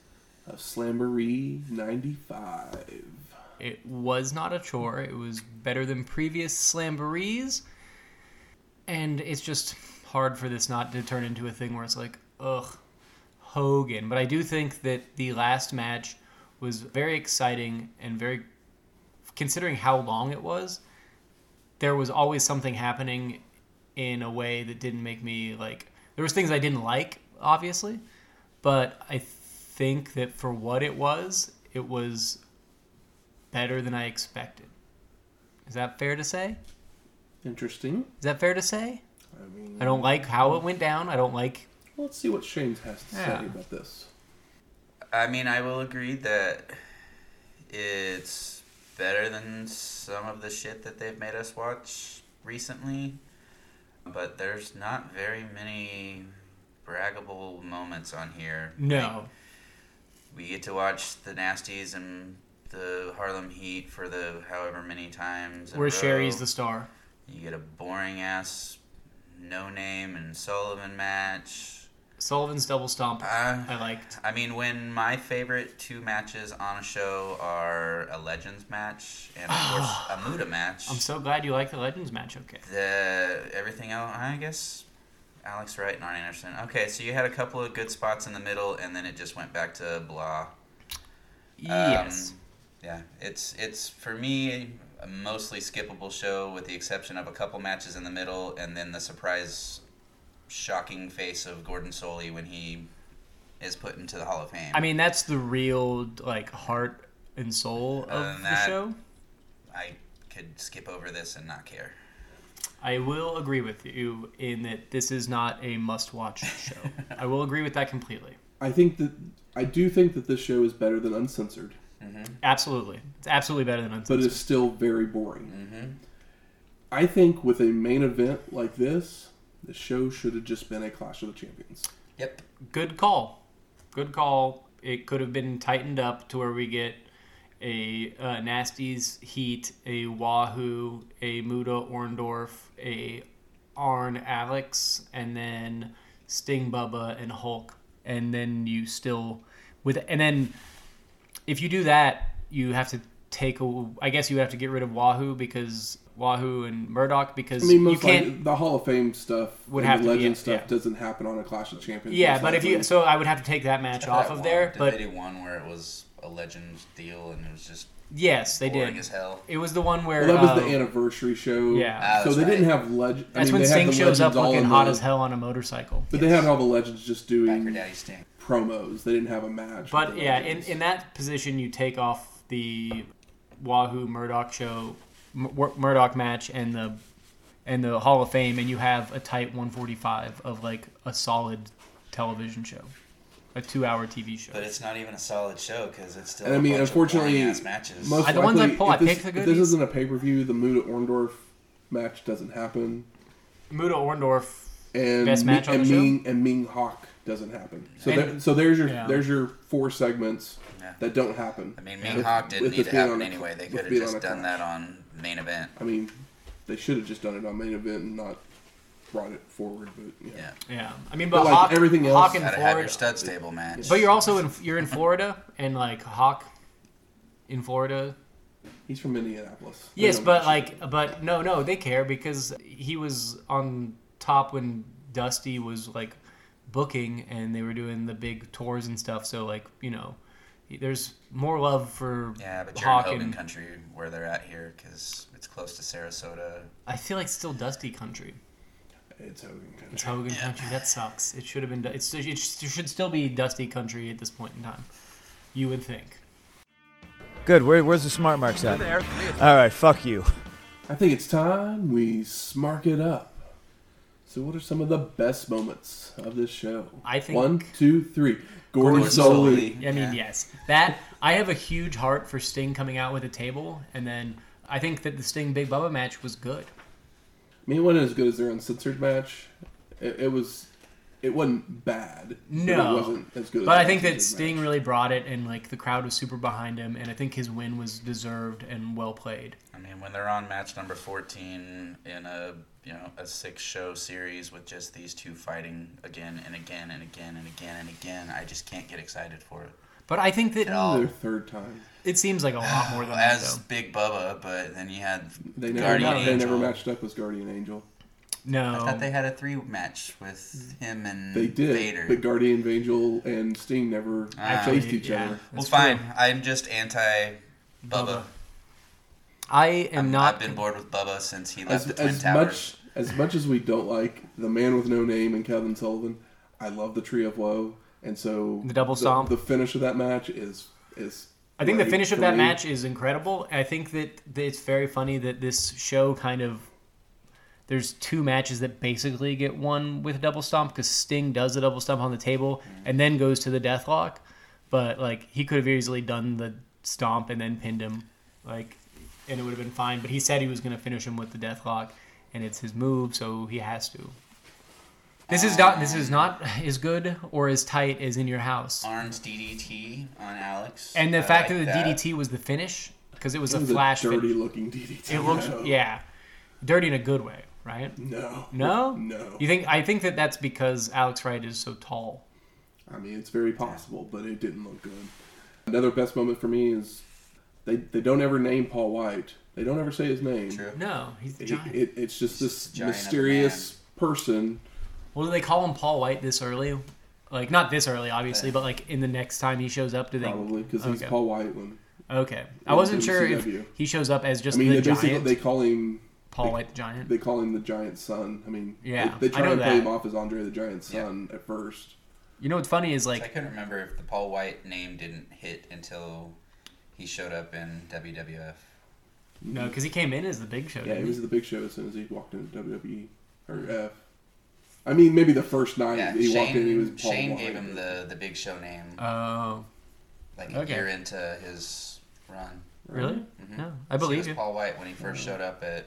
of Slamboree 95? It was not a chore. It was better than previous Slamborees. And it's just hard for this not to turn into a thing where it's like, ugh, Hogan. But I do think that the last match was very exciting and very, considering how long it was, there was always something happening in a way that didn't make me like, there was things I didn't like, obviously. But I think that for what it was, it was better than I expected. Is that fair to say? Interesting. Is that fair to say? I mean, I don't like how it went down. I don't like. let's see what Shane's has to Yeah. say about this. I mean, I will agree that it's better than some of the shit that they've made us watch recently. But there's not very many braggable moments on here. No. we get to watch the Nasties and the Harlem Heat for the however many times. Where Sherri's the star. You get a boring ass no name and Sullivan match. Sullivan's double stomp. Uh, I liked. I mean, when my favorite two matches on a show are a Legends match and of course a Muta match, I'm so glad you like the Legends match. Okay. the everything else, I guess. Alex Wright and Arn Anderson. Okay, so you had a couple of good spots in the middle, and then it just went back to blah. Yes. Um, yeah, it's it's for me a mostly skippable show with the exception of a couple matches in the middle, and then the surprise, shocking face of Gordon Solie when he is put into the Hall of Fame. I mean, that's the real like heart and soul of Other than the show. I could skip over this and not care. I will agree with you in that this is not a must-watch show. I will agree with that completely. I think that I do think that this show is better than uncensored, Absolutely, it's absolutely better than but it's still very boring. Mm-hmm. I think with a main event like this, the show should have just been a Clash of the Champions. Yep. Good call. Good call. It could have been tightened up to where we get a uh, Nasties Heat, a Wahoo, a Muta Orndorff, a Arn Alex, and then Sting Bubba and Hulk, and then you still with and then if you do that, you have to take a. I guess you have to get rid of Wahoo because Wahoo and Murdoch because I mean, you can't. likely, the Hall of Fame stuff Would and have the to be- Legend yeah, stuff yeah. doesn't happen on a Clash of Champions. yeah, but if you so I would have to take that match off That of one, there. Did But they do one where it was a Legends deal and it was just yes, they boring did. as hell? It was the one where well, that was uh, the anniversary show. yeah. Ah, so they right. didn't have legend. that's mean, when they had Sting the shows up looking hot the- as hell on a motorcycle. But they had all the legends just Backer doing Daddy Sting. Promos. They didn't have a match. But yeah, in, in that position, you take off the Wahoo Murdoch show, M- Murdoch match, and the and the Hall of Fame, and you have a tight 145 of like a solid television show, a two-hour TV show. But it's not even a solid show because it's still. And I a mean, bunch unfortunately, boring-ass matches. most Uh, the ones I likely, pull, I if this, pick the if this isn't a pay per view, the Muta Orndorff match doesn't happen, Muta Orndorff, and Best Ming, match on and the show? Meng and Meng Hawk doesn't happen. So And- there, so there's your yeah. there's your four segments Yeah. that don't happen. I mean, Meng With- Hawk didn't with need this to happen a- anyway. They could have just done Clash. that on main event. I mean, they should have just done it on main event and not brought it forward. But yeah, Yeah. yeah. I mean, but, But, like, Hawk, everything else- Hawk in Gotta have your Florida. stud stable match. But you're also in you're in Florida, and like Hawk in Florida he's from Indianapolis. They Yes, but like, shit. but no, no, they care because he was on top when Dusty was like booking and they were doing the big tours and stuff. So like, you know, there's more love for yeah, but you're Hawk in Hogan and country where they're at here because it's close to Sarasota. I feel like still Dusty country. it's Hogan country. It's Hogan country. That sucks. It should have been. It's it should still be Dusty country at this point in time. You would think. Good. Where, where's the smart marks at? All right. Fuck you. I think it's time we smark it up. So, what are some of the best moments of this show? I think- one, two, three. Gordon, Gordon Solie. Solie. I mean, Yeah. yes. That I have a huge heart for Sting coming out with a table, and then I think that the Sting Big Bubba match was good. I mean, it wasn't as good as their uncensored match. It, it was. It wasn't bad. but No. it wasn't as good. But as I think that uncensored Sting match. really brought it, and like the crowd was super behind him, and I think his win was deserved and well played. I mean, when they're on match number 14 in a you know a six show series with just these two fighting again and again and again and again and again, I just can't get excited for it. But I think that At all. their third time. it seems like a lot more than that. As Though. Big Bubba, but then you had They never. Guardian they Angel. never matched up as Guardian Angel. No, I thought they had a three match with him and They did, Vader. but Guardian Angel and Sting never Ah. faced each yeah. other. well, That's fine. true. I'm just anti Bubba. Bubba. I am I'm- not. I've been bored with Bubba since he left As, the Twin as Towers. much as much as we don't like the man with no name and Kevin Sullivan, I love the Tree of Woe, and so The double stomp? The, finish of that match is is. I think the finish of that me. match is incredible. I think that, that it's very funny that this show kind of there's two matches that basically get won with a double stomp because Sting does the double stomp on the table and then goes to the deathlock, but like he could have easily done the stomp and then pinned him, like, and it would have been fine. But he said he was going to finish him with the deathlock, and it's his move, so he has to. This is not this is not as good or as tight as in your house. Arn's DDT on Alex. And the I fact like that the DDT was the finish because it was It a was flash a dirty finish. looking DDT. It looks No. yeah, dirty in a good way, right? No. No, No. You think? I think that that's because Alex Wright is so tall. I mean, it's very possible, but it didn't look good. Another best moment for me is they they don't ever name Paul White. They don't ever say his name. True. No, he's the giant. it, it's just this Giant mysterious person. well, do they call him Paul White this early? Like not this early, obviously, Yeah. but like in the next time he shows up, do they? Probably because he's Paul White. When Okay, I wasn't sure if he shows up as I just mean, the they basically giant. they call him Paul they- White the giant. they call him the Giant Son. I mean, Yeah, they, they try know and play him off as Andre the Giant Yeah. Son at first. You know what's funny is like I like couldn't remember if the Paul White name didn't hit until he showed up in WWF. No, because he came in as the Big Show. Yeah, he didn't was he? the Big Show as soon as he walked into WWE or F. I mean, maybe the first night Yeah, he walked in, he was Shane, Paul Shane Wight. gave him the, the Big Show name Oh, like a okay. year into his run. really? Mhm. No, I So it was you. Paul Wight when he first showed up at.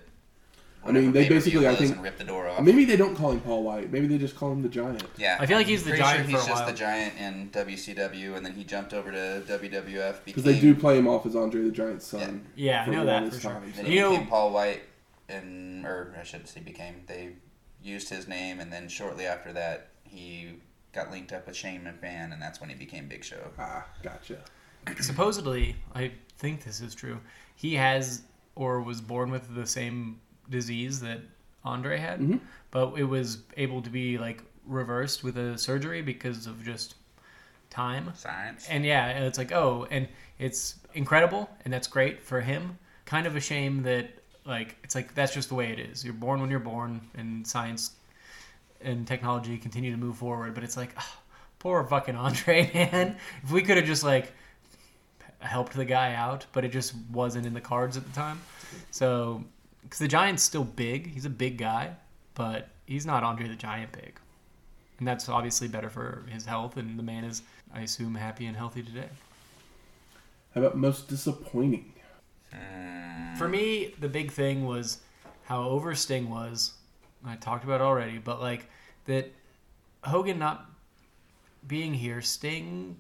I mean, whatever they basically, I think- and ripped the door off. Maybe they don't call him Paul Wight. Maybe they just call him the Giant. Yeah, I feel like I'm he's the pretty Giant Sure for he's a just while. the giant in WCW, and then he jumped over to WWF Because they do play him off as Andre the Giant's son. Yeah, I know that for sure. Then so- he You know- became Paul Wight, and or I shouldn't say became. They used his name, and then shortly after that, he got linked up with Shane McMahon, and that's when he became Big Show. Ah, gotcha. Supposedly, I think this is true. He has or was born with the same disease that Andre had, Mhm. but it was able to be like reversed with a surgery because of just time. Science. And yeah, it's like, oh, and it's incredible, and that's great for him. Kind of a shame that, like, it's like that's just the way it is. You're born when you're born, and science and technology continue to move forward. But it's like, ah, poor fucking Andre, man. If we could have just like helped the guy out, but it just wasn't in the cards at the time. So, because the Giant's still big, he's a big guy, but he's not Andre the Giant big. And that's obviously better for his health, and the man is, I assume, happy and healthy today. How about most disappointing? Mm, For me, the big thing was how over Sting was. I talked about it already, but like that Hogan not being here, Sting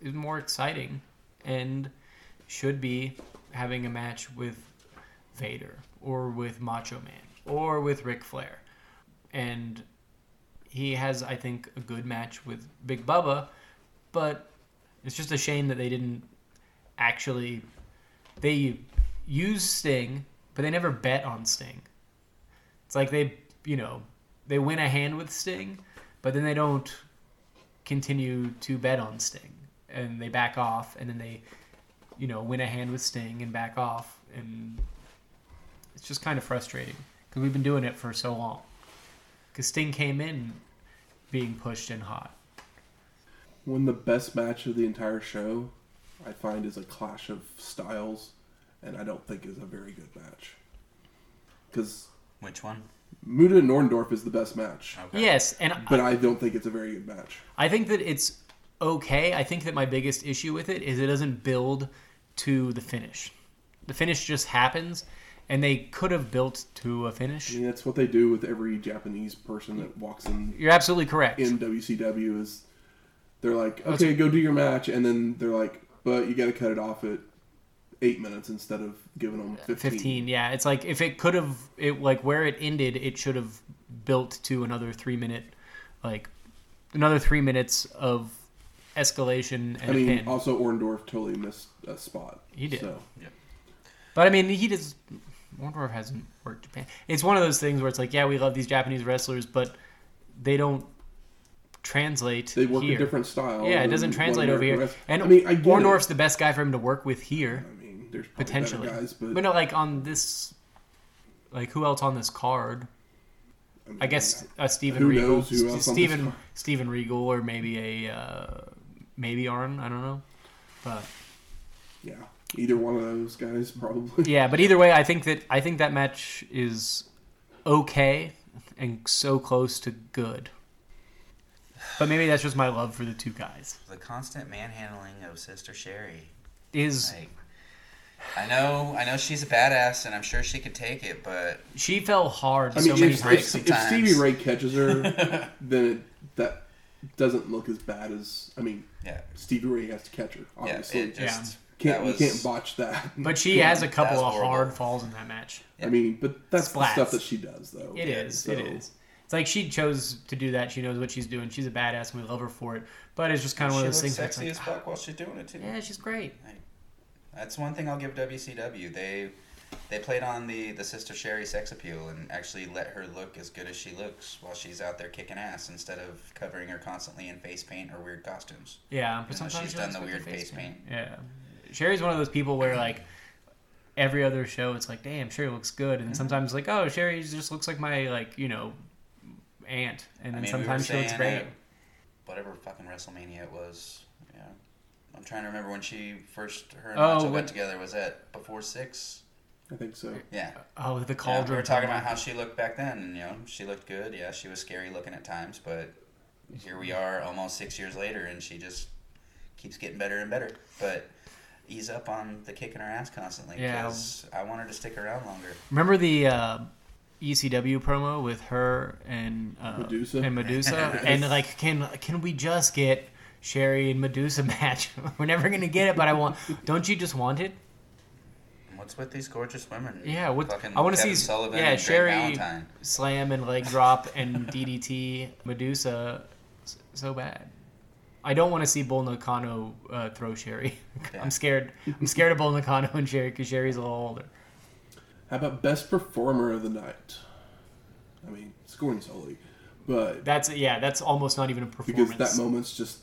is more exciting and should be having a match with Vader or with Macho Man or with Ric Flair. And he has, I think, a good match with Big Bubba, but it's just a shame that they didn't actually they use Sting, but they never bet on Sting. It's like they, you know, they win a hand with Sting, but then they don't continue to bet on Sting, and they back off, and then they, you know, win a hand with Sting and back off, and it's just kind of frustrating because we've been doing it for so long. Because Sting came in being pushed and hot. When the best match of the entire show, I find, is a clash of styles, and I don't think is a very good match. Because which one? Muta and Orndorff is the best match, Okay. Yes, and but I don't think it's a very good match. I think that it's okay. I think that my biggest issue with it is it doesn't build to the finish. The finish just happens, and they could have built to a finish. mean, that's what they do with every Japanese person that walks in You're absolutely correct. in WCW. Is they're like, That's- okay, go do your match, and then they're like, but you got to cut it off at eight minutes instead of giving them 15. 15, yeah. It's like if it could have, it like where it ended, it should have built to another three minute, like another three minutes of escalation and I mean, a pin. also Orndorff totally missed a spot. He did. So. But I mean, he does. Orndorff hasn't worked Japan. It's one of those things where it's like, yeah, we love these Japanese wrestlers, but they don't translate They work here. a different style. Yeah, it doesn't translate over here. And I mean, I it. The best guy for him to work with here, I mean, there's potentially. guys, but, but no, like on this, like who else on this card? mean, I guess uh, Steven Who Regal, knows who else on this Steven? Steven Regal, or maybe a uh, maybe Arn. I don't know, but yeah, either one of those guys probably. yeah. But either way, I think that I think that match is okay and so close to good. But maybe that's just my love for the two guys. The constant manhandling of Sister Sherri. Is Like, I know, I know she's a badass, and I'm sure she could take it, but She fell hard I so mean, many if, breaks if, if. Stevie Ray catches her, then it, that doesn't look as bad as I mean. yeah, Stevie Ray has to catch her. yeah, Obviously, it just can't that you was- can't botch that. But she has a couple of horrible. hard falls in that match. I mean, but that's the stuff that she does, though. It is. It So- is. It's like she chose to do that. She knows what she's doing. She's a badass, and we love her for it. But it's just kind of She one of those looks things. That's sexy like, as fuck while she's doing it too. yeah, she's great. That's one thing I'll give WCW. They they played on the the sister Sherri sex appeal and actually let her look as good as she looks while she's out there kicking ass instead of covering her constantly in face paint or weird costumes. Yeah, but You know, sometimes she's she done the weird with face paint. Yeah, Sherri's one of those people where like every other show, it's like, damn, Sherri looks good, Mm-hmm. and sometimes like, oh, Sherri just looks like my like you know aunt, and I then mean, we sometimes she looks great. whatever fucking WrestleMania it was. Yeah, I'm trying to remember when she first her and Oh, Macho when- went together. Was that before six? I think so. Yeah. Oh, the Yeah, cauldron. we were talking about how she looked back then, and you know, she looked good. Yeah, she was scary looking at times, but here we are, almost six years later, and she just keeps getting better and better. But ease up on the kicking her ass constantly, Yeah. because I want her to stick around longer. Remember the uh, ECW promo with her and uh, Medusa? and Medusa, and like, can can we just get Sherri and Medusa match? We're never gonna get it, but I want. Don't you just want it? What's with these gorgeous women? Yeah, what- I wanna Kevin see- Sullivan yeah, and Greg Sherri- Slam and leg drop and DDT Medusa, so bad. I don't want to see Bull Nakano uh, throw Sherri. Yeah. I'm scared. I'm scared of Bull Nakano and Sherri because Sherri's a little older. How about best performer of the night? I mean, scoring solely, but That's yeah. That's almost not even a performance. because that moment's just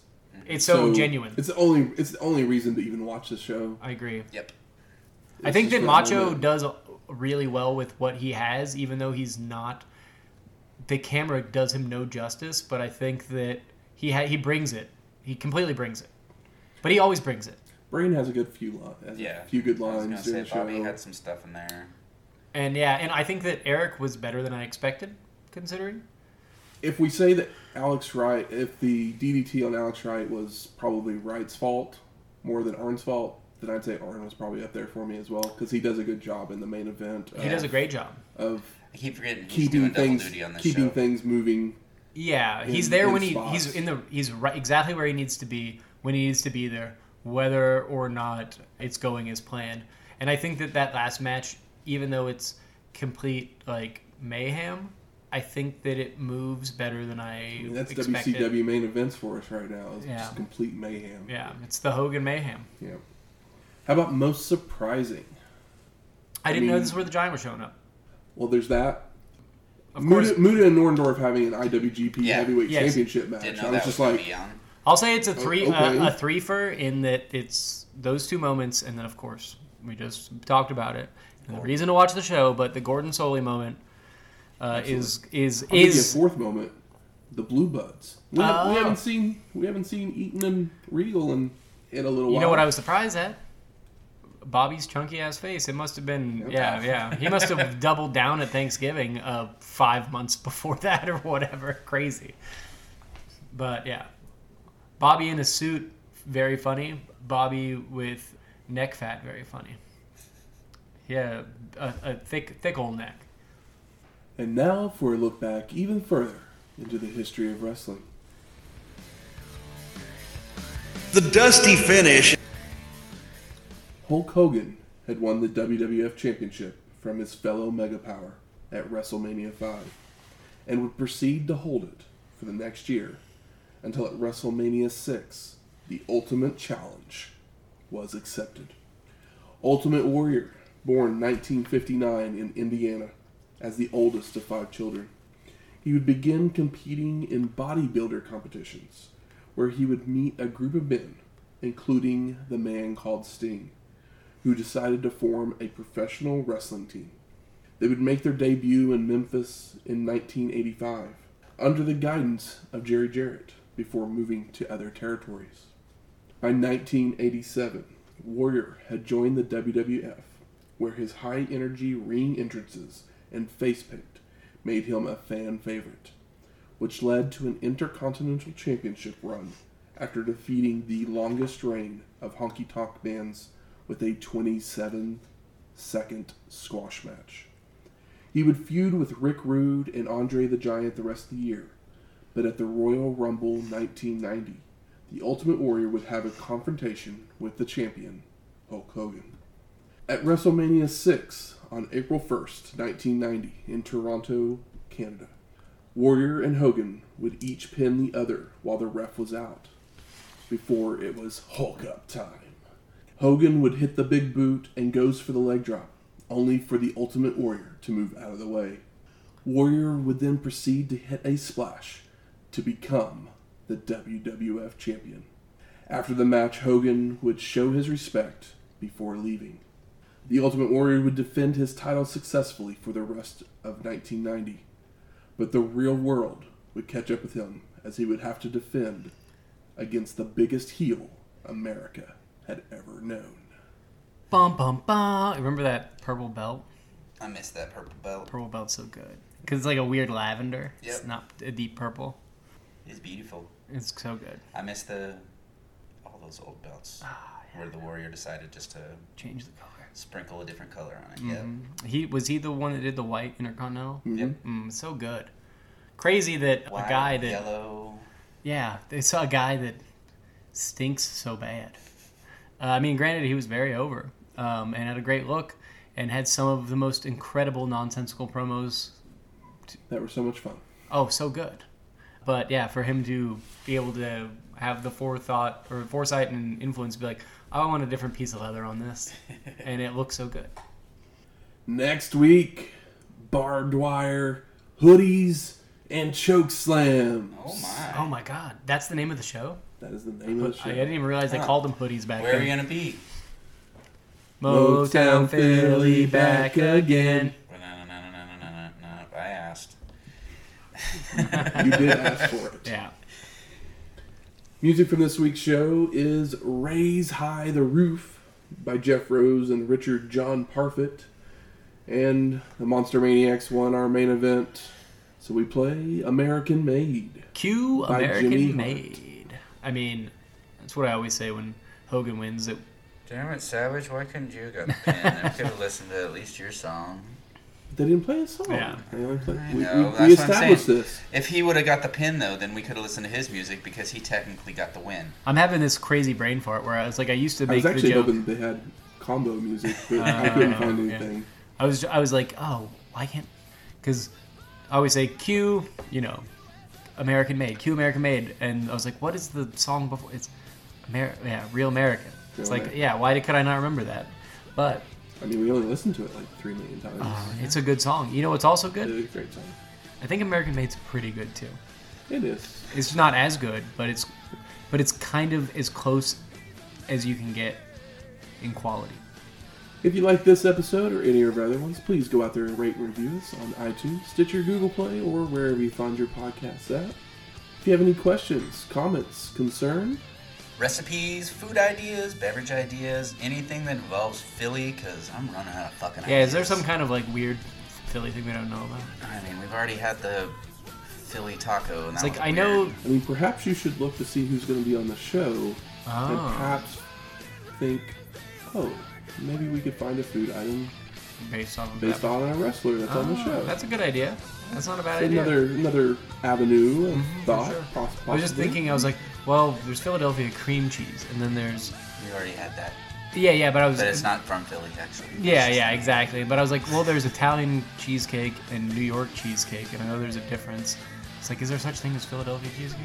it's so, genuine. It's the only it's the only reason to even watch the show. I agree. Yep. I It's think just that Macho moment. does really well with what he has, even though he's not. The camera does him no justice, but I think that he ha- he brings it. He completely brings it, but he always brings it. Brain has a good few lines. Yeah. a few good I was lines gonna say Bobby show. had some stuff in there. And yeah, and I think that Eric was better than I expected, considering. If we say that Alex Wright, if the DDT on Alex Wright was probably Wright's fault more than Arn's fault, then I'd say Arn was probably up there for me as well because he does a good job in the main event. He of, does a great job. of I keep forgetting he's keeping doing things duty on this keeping show. things moving. Yeah, he's there in when he spots. he's in the he's right exactly where he needs to be when he needs to be there, whether or not it's going as planned. And I think that that last match, even though it's complete like mayhem, I think that it moves better than I, I mean, that's expected. WCW main events for us right now. It's Yeah. just complete mayhem. Yeah, it's the Hogan mayhem. Yeah. How about most surprising? I, I didn't know this is where the Giant was showing up. Well, there's that. Of course, Muta, Muta and Orndorff having an IWGP Yeah. Heavyweight Yes. Championship match. Didn't I was that was just gonna like, be. I'll say it's a three okay. uh, a threefer in that it's those two moments, and then of course we just talked about it. And the reason to watch the show, but the Gordon Solie moment uh, is is I'll give you a fourth moment. The Blue Bloods. We, have, we Oh. haven't seen we haven't seen Eaton and Regal in, in a little while. you know what I was surprised at? Bobby's chunky ass face. It must have been yeah yeah. He must have doubled down at Thanksgiving uh, five months before that or whatever. Crazy. But yeah, Bobby in a suit, very funny. Bobby with neck fat, very funny. Yeah, a, a thick thick old neck. And now for a look back even further into the history of wrestling. The dusty finish. Hulk Hogan had won the WWF Championship from his fellow Mega Power at WrestleMania 5 and would proceed to hold it for the next year until at WrestleMania 6 the Ultimate Challenge was accepted. Ultimate Warrior, born 1959 in Indiana as the oldest of five children, he would begin competing in bodybuilder competitions where he would meet a group of men, including the man called Sting who decided to form a professional wrestling team. They would make their debut in Memphis in 1985 under the guidance of Jerry Jarrett before moving to other territories. By 1987, Warrior had joined the WWF, where his high energy ring entrances and face paint made him a fan favorite, which led to an Intercontinental Championship run after defeating the longest reign of honky tonk man's with a 27 second squash match. He would feud with Rick Rude and Andre the Giant the rest of the year, but at the Royal Rumble 1990, the Ultimate Warrior would have a confrontation with the champion, Hulk Hogan. At WrestleMania 6 on April 1st, 1990, in Toronto, Canada, Warrior and Hogan would each pin the other while the ref was out, before it was Hulk up time. Hogan would hit the big boot and goes for the leg drop, only for the Ultimate Warrior to move out of the way. Warrior would then proceed to hit a splash to become the WWF champion. After the match, Hogan would show his respect before leaving. The Ultimate Warrior would defend his title successfully for the rest of 1990, but the real world would catch up with him as he would have to defend against the biggest heel America had ever known. Bum bum bum. Remember that purple belt? I missed that purple belt. Purple belt's so good because it's like a weird lavender. It's not a deep purple. It's beautiful. It's so good. I miss the all those old belts Ah, where the warrior decided just to Change the color. sprinkle a different color on it. Yep. Mhm. He was he the one that did the white intercontinental. Yep. Mm, so good. Crazy that White, a guy that yellow. yeah they saw a guy that stinks so bad. Uh, I mean, granted, he was very over um, and had a great look and had some of the most incredible nonsensical promos. That were so much fun. Oh, so good. But yeah, for him to be able to have the forethought or foresight and influence, to be like, I want a different piece of leather on this, and it looks so good. Next week, barbed wire, hoodies, and choke slams. Oh my. Oh my god, that's the name of the show. That is the name of the show. I show. didn't even realize they ah. called them hoodies back Where are we then. gonna be? Motown Philly back again. No, no, no, no, no, no, no, no. I asked. You did ask for it. Yeah. Music from this week's show is Raise High the Roof by Jeff Rose and Richard John Parfit. And the Monster Maniacs won our main event. So we play American Made. Cue By American Jimmy Hart. Made. I mean, that's what I always say when Hogan wins. It. Damn it, Savage! Why couldn't you have got the pin? I could have listened to at least your song. They didn't play a song. Yeah. They I we, know, we, that's we what I'm established this. If he would have got the pin though, then we could have listened to his music because he technically got the win. I'm having this crazy brain fart where I was like, I used to I make was the actually joke. hoping they had combo music, but I couldn't uh, find yeah. anything. I was I was like, oh, why can't? Because I always say Q, you know, American Made, Q American Made, and I was like, what is the song before? It's Amer- yeah, Real American. It's Real like, American. yeah, why did, could I not remember that? But I mean, we only listened to it like three million times. uh, it's a good song. You know what's also good? It's a great song. I think American Made's pretty good too. It is. It's not as good, but it's but it's kind of as close as you can get in quality. If you like this episode or any of our other ones, please go out there and rate and review us on iTunes, Stitcher, Google Play, or wherever you find your podcasts at. If you have any questions, comments, concern, Recipes, food ideas, beverage ideas, anything that involves Philly, because I'm running out of fucking Yeah, ideas. is there some kind of like weird Philly thing we don't know about? I mean, we've already had the Philly taco, and It's like I weird. know. I mean, perhaps you should look to see who's going to be on the show, and Oh, perhaps think, oh, maybe we could find a food item based off of based that. on a wrestler that's on the Oh, show. That's a good idea. That's not a bad It's idea. another another avenue of mm-hmm, thought. sure. poss- I was just thinking. I was like, well, there's Philadelphia cream cheese, and then there's We already had that, yeah, yeah, but I was but it's not from Philly, actually. Yeah, yeah, exactly. But I was like, well, there's Italian cheesecake and New York cheesecake, and I know there's a difference. It's like, is there such thing as Philadelphia cheesecake?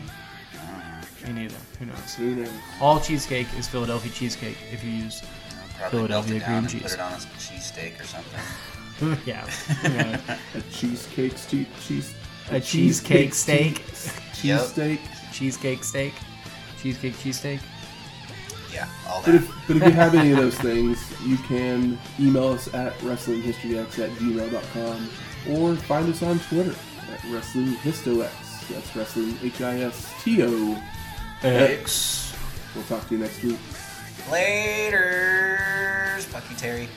I don't know. Me neither. Who knows? Who knows? All cheesecake is Philadelphia cheesecake if you use. You probably melt Philadelphia it down cream and cheese. put it on a cheesesteak or something. yeah. yeah. A cheesecake ste- cheese. A cheesecake steak. Yep. Cheesesteak. Cheesecake steak. Cheesecake cheesesteak. Yeah, all But if, but if you have any of those things, you can email us at wrestlinghistoryx at gmail.com or find us on Twitter at wrestlinghistox. That's wrestling H-I-S-T-O. X. We'll talk to you next week. Later. Fuck you, Terry.